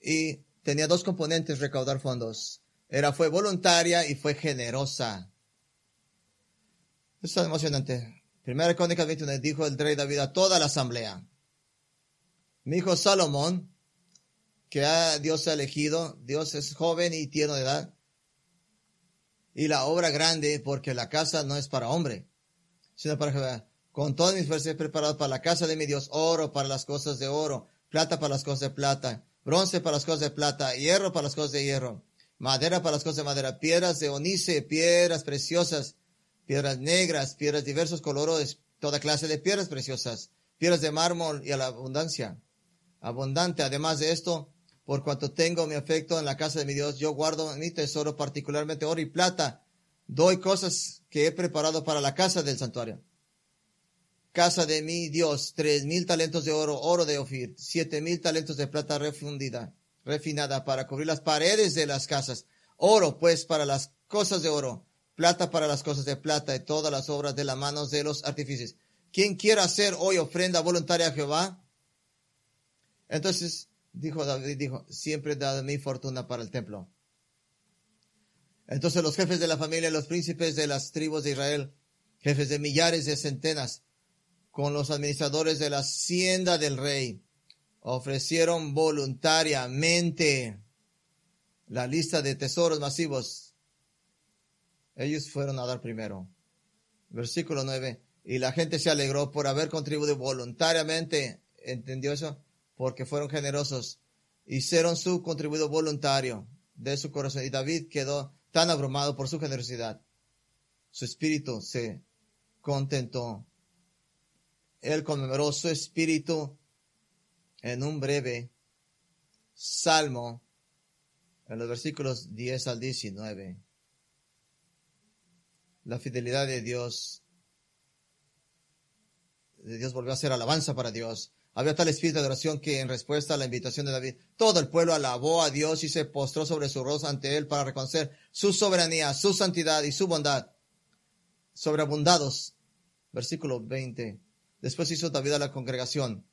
Y tenía dos componentes recaudar fondos. Era, fue voluntaria y fue generosa. Eso es emocionante. Primera de Crónicas 29 dijo el rey David a toda la asamblea. Mi hijo Salomón, que a Dios ha elegido, Dios es joven y tierno de edad, y la obra grande, porque la casa no es para hombre, sino para Jehová. Con todas mis fuerzas he preparado para la casa de mi Dios oro para las cosas de oro, plata para las cosas de plata, bronce para las cosas de plata, hierro para las cosas de hierro, madera para las cosas de madera, piedras de onice, piedras preciosas, piedras negras, piedras diversos colores, toda clase de piedras preciosas, piedras de mármol y a la abundancia abundante. Además de esto, por cuanto tengo mi afecto en la casa de mi Dios, yo guardo mi tesoro, particularmente oro y plata. Doy cosas que he preparado para la casa del santuario. Casa de mi Dios, tres mil talentos de oro, oro de Ofir, siete mil talentos de plata refundida, refinada para cubrir las paredes de las casas. Oro, pues, para las cosas de oro, plata para las cosas de plata y todas las obras de las manos de los artífices. Quien quiera hacer hoy ofrenda voluntaria a Jehová, entonces dijo David, dijo, siempre he dado mi fortuna para el templo. Entonces los jefes de la familia, los príncipes de las tribus de Israel, jefes de millares de centenas, con los administradores de la hacienda del rey, ofrecieron voluntariamente la lista de tesoros masivos. Ellos fueron a dar primero. Versículo 9. Y la gente se alegró por haber contribuido voluntariamente. ¿Entendió eso? Porque fueron generosos, hicieron su contributo voluntario de su corazón. Y David quedó tan abrumado por su generosidad. Su espíritu se contentó. Él conmemoró su espíritu en un breve salmo en los versículos 10 al 19. La fidelidad de Dios, de Dios volvió a ser alabanza para Dios. Había tal espíritu de oración que en respuesta a la invitación de David, todo el pueblo alabó a Dios y se postró sobre su rostro ante él para reconocer su soberanía, su santidad y su bondad. Sobreabundados. Versículo 20. Después hizo David a la congregación.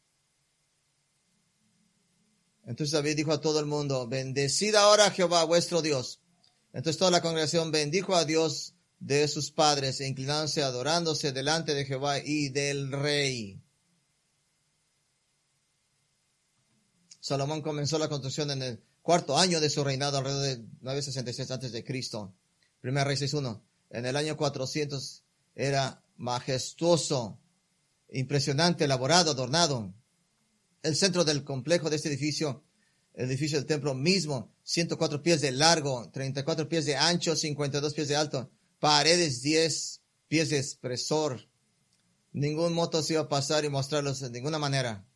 Entonces David dijo a todo el mundo, bendecid ahora a Jehová vuestro Dios. Entonces toda la congregación bendijo a Dios de sus padres inclinándose, adorándose delante de Jehová y del rey. Salomón comenzó la construcción en el cuarto año de su reinado, alrededor de 966 antes de Cristo. Primera Rey 6.1. En el año 400 era majestuoso, impresionante, elaborado, adornado. El centro del complejo de este edificio, el edificio del templo mismo, 104 pies de largo, 34 pies de ancho, 52 pies de alto, paredes 10 pies de espesor. Ningún moto se iba a pasar y mostrarlos de ninguna manera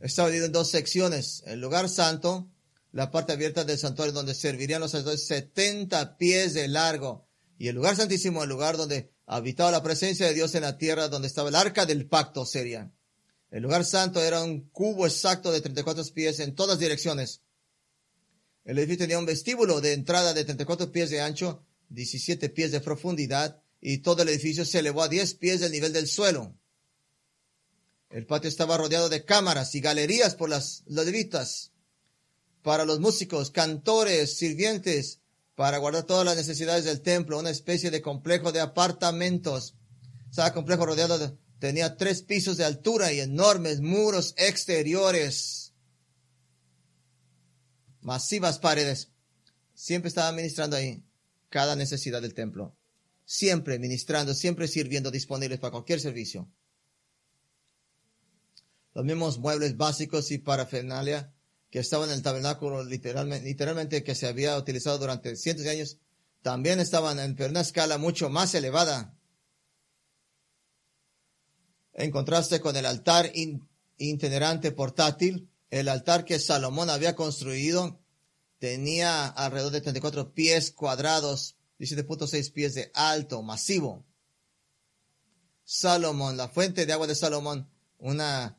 está dividido en dos secciones, el lugar santo, la parte abierta del santuario donde servirían los sacerdotes 70 pies de largo. Y el lugar santísimo, el lugar donde habitaba la presencia de Dios en la tierra, donde estaba el arca del pacto sería. El lugar santo era un cubo exacto de 34 pies en todas direcciones. El edificio tenía un vestíbulo de entrada de 34 pies de ancho, 17 pies de profundidad, y todo el edificio se elevó a 10 pies del nivel del suelo. El patio estaba rodeado de cámaras y galerías por las levitas para los músicos, cantores, sirvientes, para guardar todas las necesidades del templo, una especie de complejo de apartamentos. Estaba complejo rodeado de, tenía tres pisos de altura y enormes muros exteriores, masivas paredes. Siempre estaba ministrando ahí cada necesidad del templo. Siempre ministrando, siempre sirviendo, disponibles para cualquier servicio. Los mismos muebles básicos y parafernalia que estaban en el tabernáculo literalmente, literalmente que se había utilizado durante cientos de años, también estaban en una escala mucho más elevada. En contraste con el altar itinerante portátil, el altar que Salomón había construido tenía alrededor de 34 pies cuadrados, 17.6 pies de alto, masivo. Salomón, la fuente de agua de Salomón, una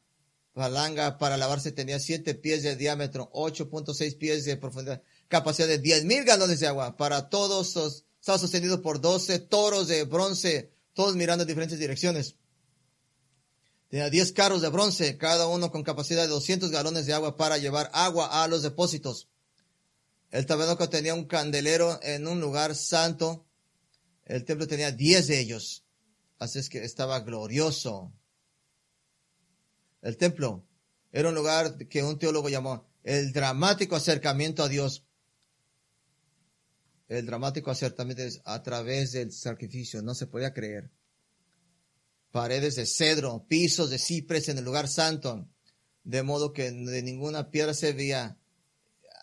palanga para lavarse tenía 7 pies de diámetro, 8.6 pies de profundidad, capacidad de 10 mil galones de agua para todos. Estaba sostenido por 12 toros de bronce, todos mirando en diferentes direcciones. Tenía 10 carros de bronce, cada uno con capacidad de 200 galones de agua para llevar agua a los depósitos. El tabernáculo tenía un candelero en un lugar santo. El templo tenía 10 de ellos. Así es que estaba glorioso. El templo era un lugar que un teólogo llamó el dramático acercamiento a Dios. El dramático acercamiento es a través del sacrificio, no se podía creer. Paredes de cedro, pisos de cipres en el lugar santo, de modo que de ninguna piedra se veía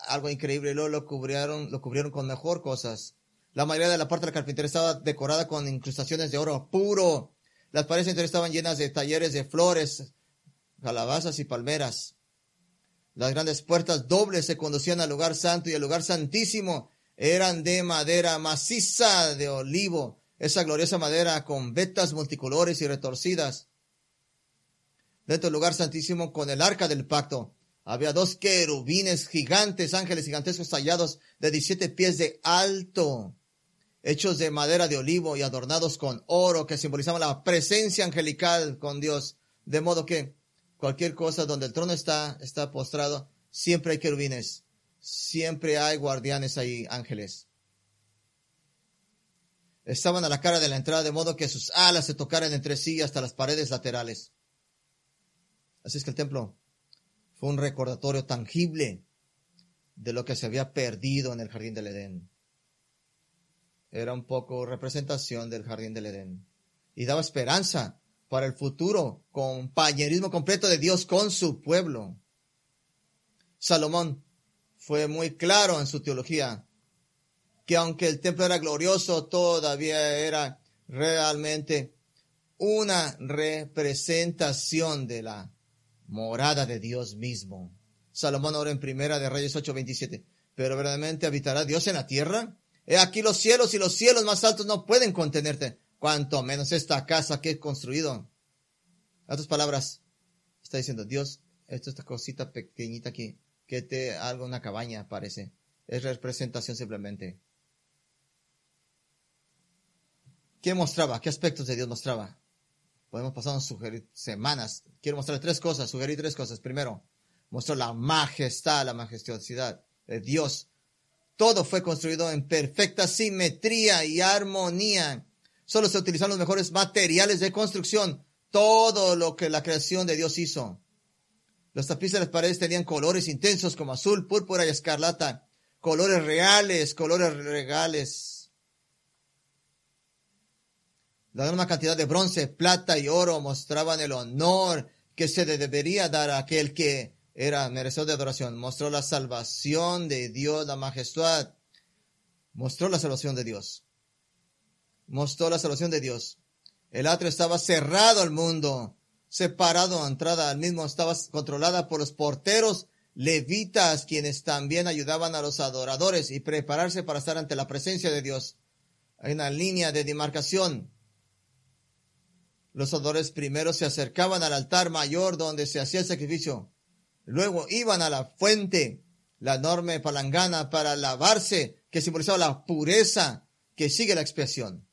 algo increíble. Luego lo cubrieron, lo cubrieron con mejor cosas. La mayoría de la parte de la carpintería estaba decorada con incrustaciones de oro puro. Las paredes interiores estaban llenas de talleres de flores, calabazas y palmeras. Las grandes puertas dobles se conducían al lugar santo y el lugar santísimo eran de madera maciza de olivo, esa gloriosa madera con vetas multicolores y retorcidas. Dentro del lugar santísimo con el arca del pacto había dos querubines gigantes, ángeles gigantescos tallados de 17 pies de alto, hechos de madera de olivo y adornados con oro que simbolizaban la presencia angelical con Dios. De modo que cualquier cosa donde el trono está, está postrado, siempre hay querubines, siempre hay guardianes ahí, ángeles. Estaban a la cara de la entrada de modo que sus alas se tocaran entre sí hasta las paredes laterales. Así es que el templo fue un recordatorio tangible de lo que se había perdido en el jardín del Edén. Era un poco representación del jardín del Edén. Y daba esperanza para el futuro, compañerismo completo de Dios con su pueblo. Salomón fue muy claro en su teología que aunque el templo era glorioso, todavía era realmente una representación de la morada de Dios mismo. Salomón ora en primera de Reyes 8:27. Pero verdaderamente habitará Dios en la tierra. He aquí los cielos y los cielos más altos no pueden contenerte cuanto menos esta casa que he construido. En otras palabras, está diciendo, Dios, esto esta cosita pequeñita aquí, que te algo una cabaña parece. Es representación simplemente. ¿Qué mostraba? ¿Qué aspectos de Dios mostraba? Podemos pasar sugerir semanas. Quiero mostrar tres cosas, sugerir tres cosas. Primero, mostró la majestad, la majestuosidad de Dios. Todo fue construido en perfecta simetría y armonía Solo se utilizaron los mejores materiales de construcción. Todo lo que la creación de Dios hizo. Los tapices de las paredes tenían colores intensos como azul, púrpura y escarlata. Colores reales, colores regales. La enorme cantidad de bronce, plata y oro mostraban el honor que se debería dar a aquel que era merecedor de adoración. Mostró la salvación de Dios, la majestad. Mostró la salvación de Dios mostró la salvación de Dios. El atrio estaba cerrado al mundo, separado a entrada al mismo, estaba controlada por los porteros levitas quienes también ayudaban a los adoradores y prepararse para estar ante la presencia de Dios. Hay una línea de demarcación. Los adoradores primero se acercaban al altar mayor donde se hacía el sacrificio. Luego iban a la fuente, la enorme palangana para lavarse, que simbolizaba la pureza que sigue la expiación.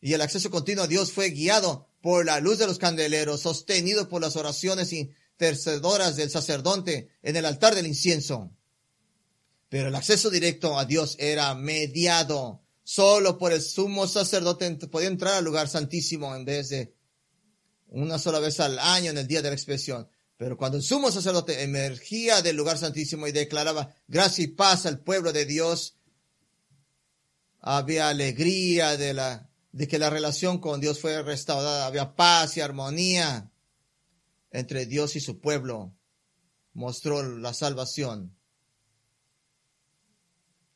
Y el acceso continuo a Dios fue guiado por la luz de los candeleros, sostenido por las oraciones intercedoras del sacerdote en el altar del incienso. Pero el acceso directo a Dios era mediado. Solo por el sumo sacerdote podía entrar al lugar santísimo en vez de una sola vez al año en el día de la expiación. Pero cuando el sumo sacerdote emergía del lugar santísimo y declaraba gracia y paz al pueblo de Dios, había alegría de la de que la relación con Dios fue restaurada, había paz y armonía entre Dios y su pueblo. Mostró la salvación.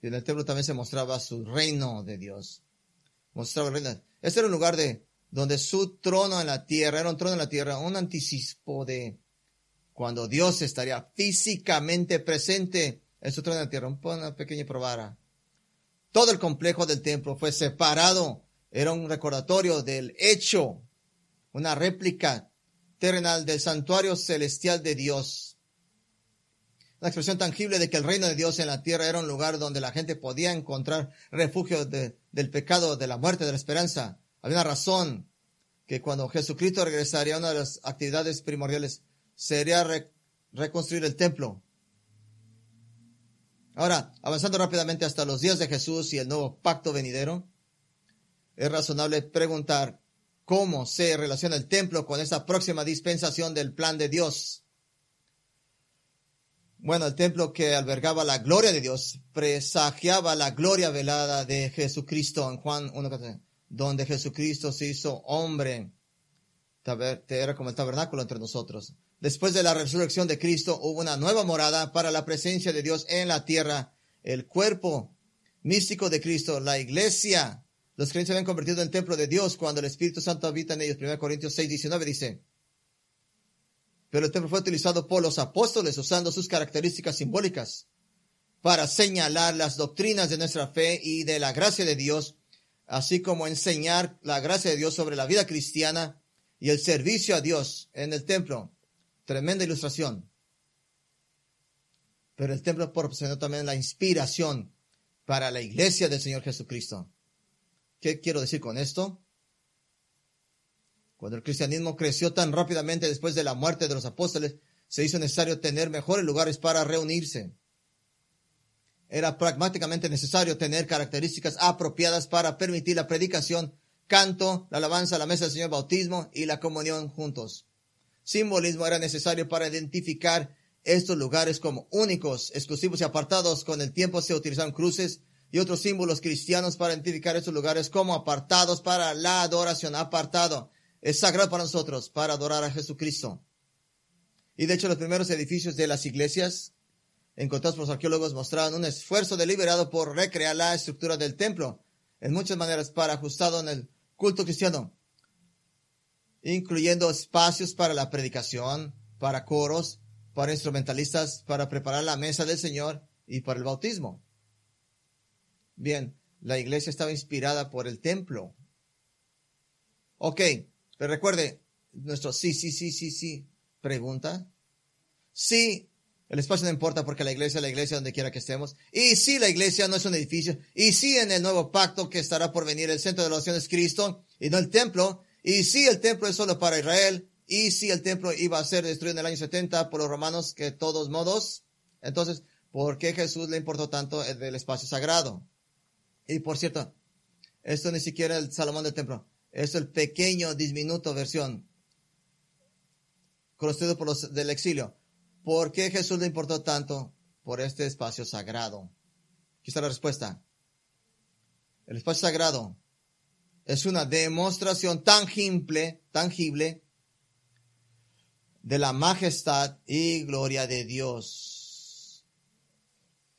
Y en el templo también se mostraba su reino de Dios. Mostraba el reino. Este era un lugar de donde su trono en la tierra, era un trono en la tierra, un anticipo de cuando Dios estaría físicamente presente en su trono en la tierra. Una pequeña probara. Todo el complejo del templo fue separado era un recordatorio del hecho, una réplica terrenal del santuario celestial de Dios. La expresión tangible de que el reino de Dios en la tierra era un lugar donde la gente podía encontrar refugio del pecado, de la muerte, de la esperanza. Había una razón que cuando Jesucristo regresaría, una de las actividades primordiales sería reconstruir el templo. Ahora, avanzando rápidamente hasta los días de Jesús y el nuevo pacto venidero, es razonable preguntar cómo se relaciona el templo con esta próxima dispensación del plan de Dios. Bueno, el templo que albergaba la gloria de Dios presagiaba la gloria velada de Jesucristo en Juan 1, donde Jesucristo se hizo hombre. Era como el tabernáculo entre nosotros. Después de la resurrección de Cristo hubo una nueva morada para la presencia de Dios en la tierra, el cuerpo místico de Cristo, la iglesia, los creyentes se habían convertido en templo de Dios cuando el Espíritu Santo habita en ellos. 1 Corintios 6, 19 dice. Pero el templo fue utilizado por los apóstoles usando sus características simbólicas para señalar las doctrinas de nuestra fe y de la gracia de Dios, así como enseñar la gracia de Dios sobre la vida cristiana y el servicio a Dios en el templo. Tremenda ilustración. Pero el templo proporcionó también la inspiración para la iglesia del Señor Jesucristo. ¿Qué quiero decir con esto? Cuando el cristianismo creció tan rápidamente después de la muerte de los apóstoles, se hizo necesario tener mejores lugares para reunirse. Era pragmáticamente necesario tener características apropiadas para permitir la predicación, canto, la alabanza, la mesa del Señor, bautismo y la comunión juntos. Simbolismo era necesario para identificar estos lugares como únicos, exclusivos y apartados. Con el tiempo se utilizaron cruces y otros símbolos cristianos para identificar estos lugares como apartados para la adoración. Apartado es sagrado para nosotros, para adorar a Jesucristo. Y de hecho los primeros edificios de las iglesias encontrados por los arqueólogos mostraban un esfuerzo deliberado por recrear la estructura del templo en muchas maneras para ajustado en el culto cristiano, incluyendo espacios para la predicación, para coros, para instrumentalistas, para preparar la mesa del Señor y para el bautismo. Bien, la iglesia estaba inspirada por el templo. Ok, pero recuerde, nuestro sí, sí, sí, sí, sí, pregunta. Sí, el espacio no importa porque la iglesia es la iglesia donde quiera que estemos. Y sí, la iglesia no es un edificio. Y sí, en el nuevo pacto que estará por venir, el centro de oración es Cristo y no el templo. Y sí, el templo es solo para Israel. Y sí, el templo iba a ser destruido en el año 70 por los romanos, que todos modos. Entonces, ¿por qué Jesús le importó tanto el del espacio sagrado? Y por cierto, esto ni siquiera es el Salomón del templo. Es el pequeño, disminuto versión construido por los del exilio. ¿Por qué Jesús le importó tanto por este espacio sagrado? Aquí está la respuesta. El espacio sagrado es una demostración tangible, tangible de la majestad y gloria de Dios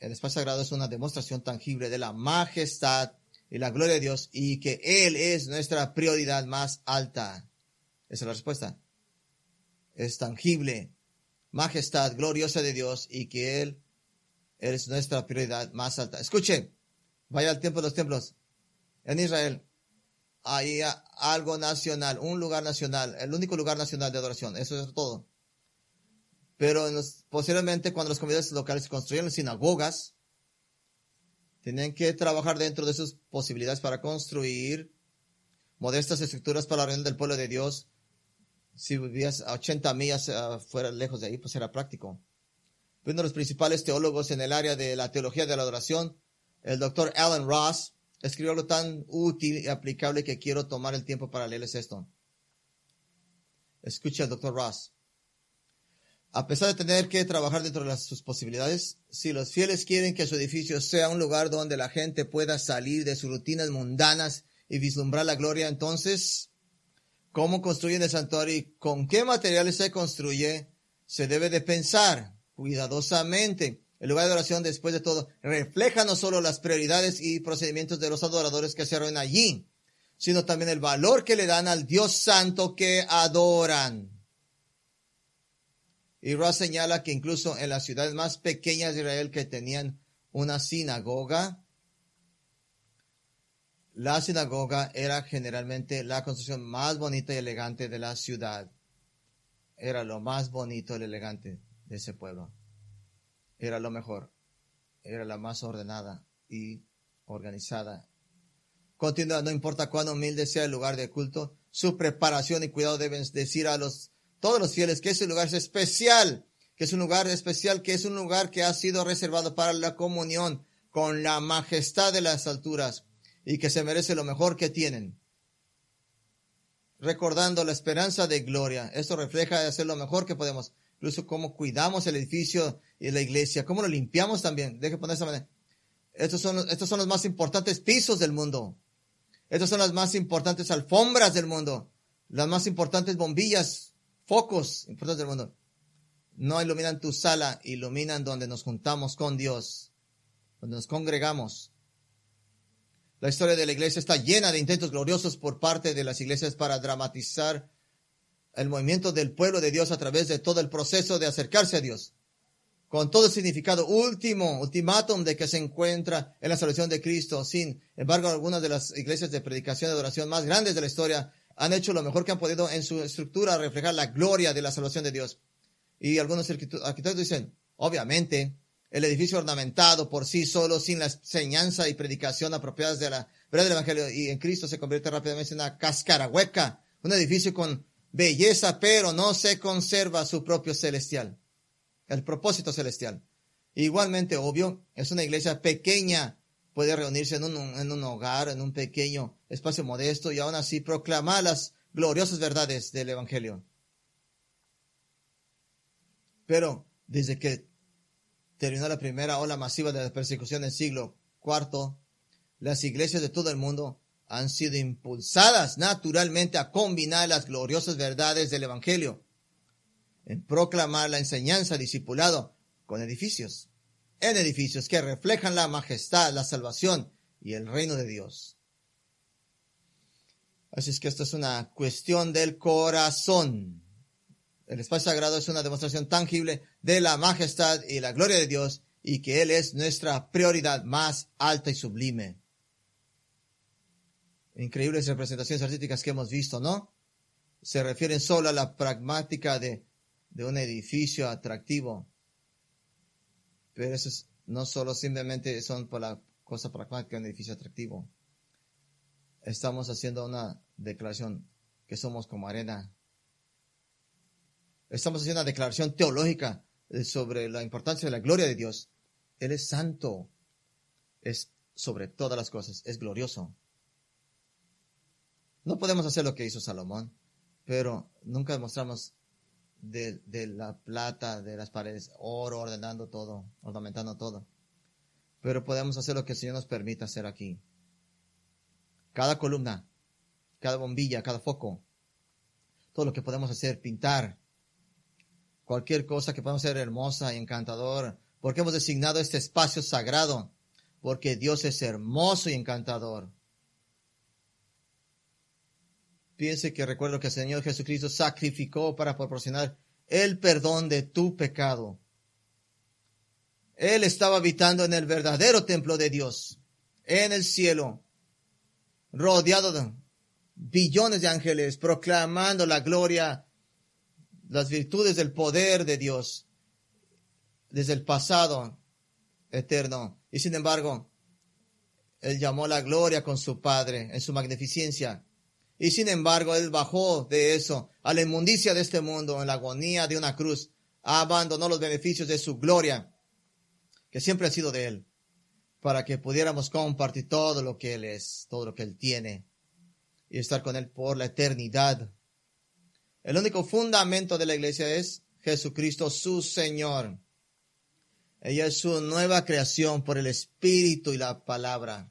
el espacio sagrado es una demostración tangible de la majestad y la gloria de Dios y que Él es nuestra prioridad más alta. Esa es la respuesta. Es tangible, majestad gloriosa de Dios y que Él es nuestra prioridad más alta. Escuchen, vaya al templo de los templos. En Israel hay algo nacional, un lugar nacional, el único lugar nacional de adoración. Eso es todo. Pero posteriormente, cuando los comunidades locales construyeron sinagogas, tenían que trabajar dentro de sus posibilidades para construir modestas estructuras para la reunión del pueblo de Dios. Si vivías a 80 millas uh, fuera lejos de ahí, pues era práctico. Uno de los principales teólogos en el área de la teología de la adoración, el doctor Alan Ross, escribió algo tan útil y aplicable que quiero tomar el tiempo para leerles esto. Escucha al doctor Ross. A pesar de tener que trabajar dentro de sus posibilidades, si los fieles quieren que su edificio sea un lugar donde la gente pueda salir de sus rutinas mundanas y vislumbrar la gloria, entonces, ¿cómo construyen el santuario y con qué materiales se construye? Se debe de pensar cuidadosamente. El lugar de oración, después de todo, refleja no solo las prioridades y procedimientos de los adoradores que se reúnen allí, sino también el valor que le dan al Dios Santo que adoran. Y Ross señala que incluso en las ciudades más pequeñas de Israel que tenían una sinagoga, la sinagoga era generalmente la construcción más bonita y elegante de la ciudad. Era lo más bonito y elegante de ese pueblo. Era lo mejor. Era la más ordenada y organizada. Continúa, no importa cuán humilde sea el lugar de culto, su preparación y cuidado deben decir a los todos los fieles que ese lugar es especial, que es un lugar especial, que es un lugar que ha sido reservado para la comunión con la majestad de las alturas y que se merece lo mejor que tienen. Recordando la esperanza de gloria, esto refleja hacer lo mejor que podemos, incluso cómo cuidamos el edificio y la iglesia, cómo lo limpiamos también. Deje poner esa manera. Estos son, estos son los más importantes pisos del mundo. Estas son las más importantes alfombras del mundo. Las más importantes bombillas focos importantes del mundo. No iluminan tu sala, iluminan donde nos juntamos con Dios, donde nos congregamos. La historia de la iglesia está llena de intentos gloriosos por parte de las iglesias para dramatizar el movimiento del pueblo de Dios a través de todo el proceso de acercarse a Dios. Con todo el significado último, ultimátum de que se encuentra en la salvación de Cristo. Sin embargo, algunas de las iglesias de predicación y adoración más grandes de la historia han hecho lo mejor que han podido en su estructura reflejar la gloria de la salvación de Dios. Y algunos arquitectos dicen, obviamente, el edificio ornamentado por sí solo, sin la enseñanza y predicación apropiadas de la verdad del Evangelio y en Cristo se convierte rápidamente en una cáscara hueca, un edificio con belleza, pero no se conserva su propio celestial, el propósito celestial. Igualmente, obvio, es una iglesia pequeña, puede reunirse en un, hogar, en un pequeño espacio modesto y aún así proclamar las gloriosas verdades del Evangelio. Pero desde que terminó la primera ola masiva de la persecución del siglo IV, las iglesias de todo el mundo han sido impulsadas naturalmente a combinar las gloriosas verdades del Evangelio en proclamar la enseñanza discipulado con edificios en edificios que reflejan la majestad, la salvación y el reino de Dios. Así es que esto es una cuestión del corazón. El espacio sagrado es una demostración tangible de la majestad y la gloria de Dios y que Él es nuestra prioridad más alta y sublime. Increíbles representaciones artísticas que hemos visto, ¿no? Se refieren solo a la pragmática de, de un edificio atractivo pero eso no solo simplemente son por la cosa pragmática, un edificio atractivo. Estamos haciendo una declaración que somos como arena. Estamos haciendo una declaración teológica eh, sobre la importancia de la gloria de Dios. Él es santo. Es sobre todas las cosas. Es glorioso. No podemos hacer lo que hizo Salomón, pero nunca demostramos de, la plata, de las paredes, oro, ordenando todo, ornamentando todo. Pero podemos hacer lo que el Señor nos permita hacer aquí. Cada columna, cada bombilla, cada foco, todo lo que podemos hacer, pintar, cualquier cosa que podamos hacer hermosa y encantador, porque hemos designado este espacio sagrado, porque Dios es hermoso y encantador. Piense que recuerdo que el Señor Jesucristo sacrificó para proporcionar el perdón de tu pecado. Él estaba habitando en el verdadero templo de Dios, en el cielo, rodeado de billones de ángeles, proclamando la gloria, las virtudes del poder de Dios desde el pasado eterno. Y sin embargo, Él llamó la gloria con su Padre en su magnificencia. Y sin embargo, Él bajó de eso a la inmundicia de este mundo, en la agonía de una cruz, abandonó los beneficios de su gloria que siempre ha sido de Él, para que pudiéramos compartir todo lo que Él es, todo lo que Él tiene, y estar con Él por la eternidad. El único fundamento de la iglesia es Jesucristo, su Señor. Ella es su nueva creación por el Espíritu y la palabra.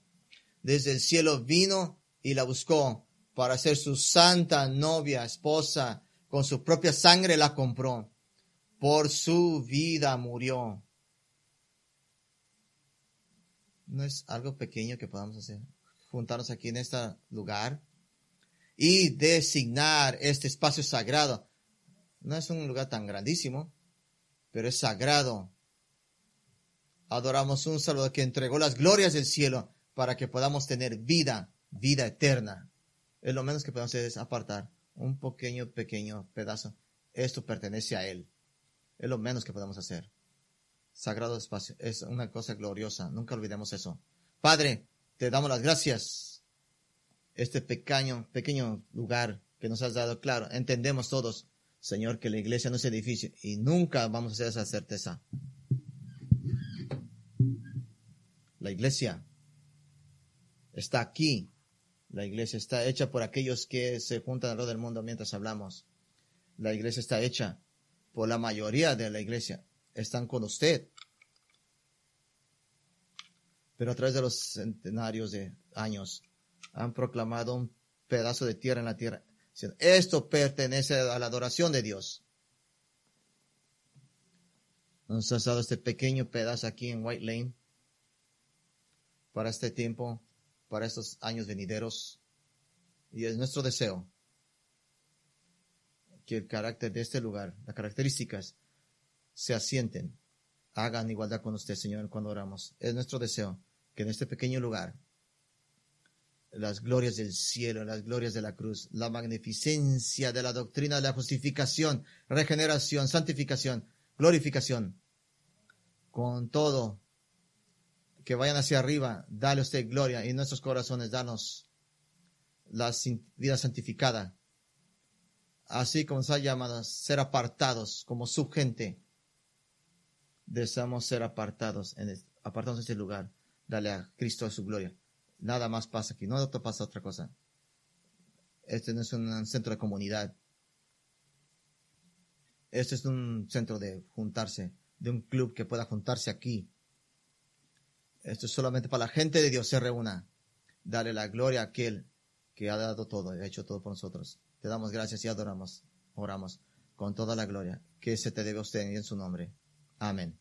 Desde el cielo vino y la buscó para ser su santa novia, esposa. Con su propia sangre la compró. Por su vida murió no es algo pequeño que podamos hacer. Juntarnos aquí en este lugar y designar este espacio sagrado. No es un lugar tan grandísimo, pero es sagrado. Adoramos un Salvador que entregó las glorias del cielo para que podamos tener vida, vida eterna. Es lo menos que podemos hacer es apartar un pequeño, pequeño pedazo. Esto pertenece a Él. Es lo menos que podemos hacer sagrado espacio. Es una cosa gloriosa. Nunca olvidemos eso. Padre, te damos las gracias. Este pequeño, pequeño lugar que nos has dado, claro, entendemos todos, Señor, que la iglesia no es edificio y nunca vamos a hacer esa certeza. La iglesia está aquí. La iglesia está hecha por aquellos que se juntan alrededor del mundo mientras hablamos. La iglesia está hecha por la mayoría de la iglesia están con usted. Pero a través de los centenarios de años han proclamado un pedazo de tierra en la tierra. Esto pertenece a la adoración de Dios. Nos ha dado este pequeño pedazo aquí en White Lane para este tiempo, para estos años venideros. Y es nuestro deseo que el carácter de este lugar, las características se asienten, hagan igualdad con usted, Señor, cuando oramos. Es nuestro deseo que en este pequeño lugar las glorias del cielo, las glorias de la cruz, la magnificencia de la doctrina de la justificación, regeneración, santificación, glorificación, con todo, que vayan hacia arriba, dale usted gloria y nuestros corazones, danos la vida santificada, así como ha llamado ser apartados como su gente deseamos ser apartados, en apartados de este lugar. Dale a Cristo su gloria. Nada más pasa aquí, no pasa otra cosa. Este no es un centro de comunidad. Este es un centro de juntarse, de un club que pueda juntarse aquí. Esto es solamente para la gente de Dios se reúna. Dale la gloria a aquel que ha dado todo, ha hecho todo por nosotros. Te damos gracias y adoramos, oramos con toda la gloria que se te debe a usted en su nombre. Amén.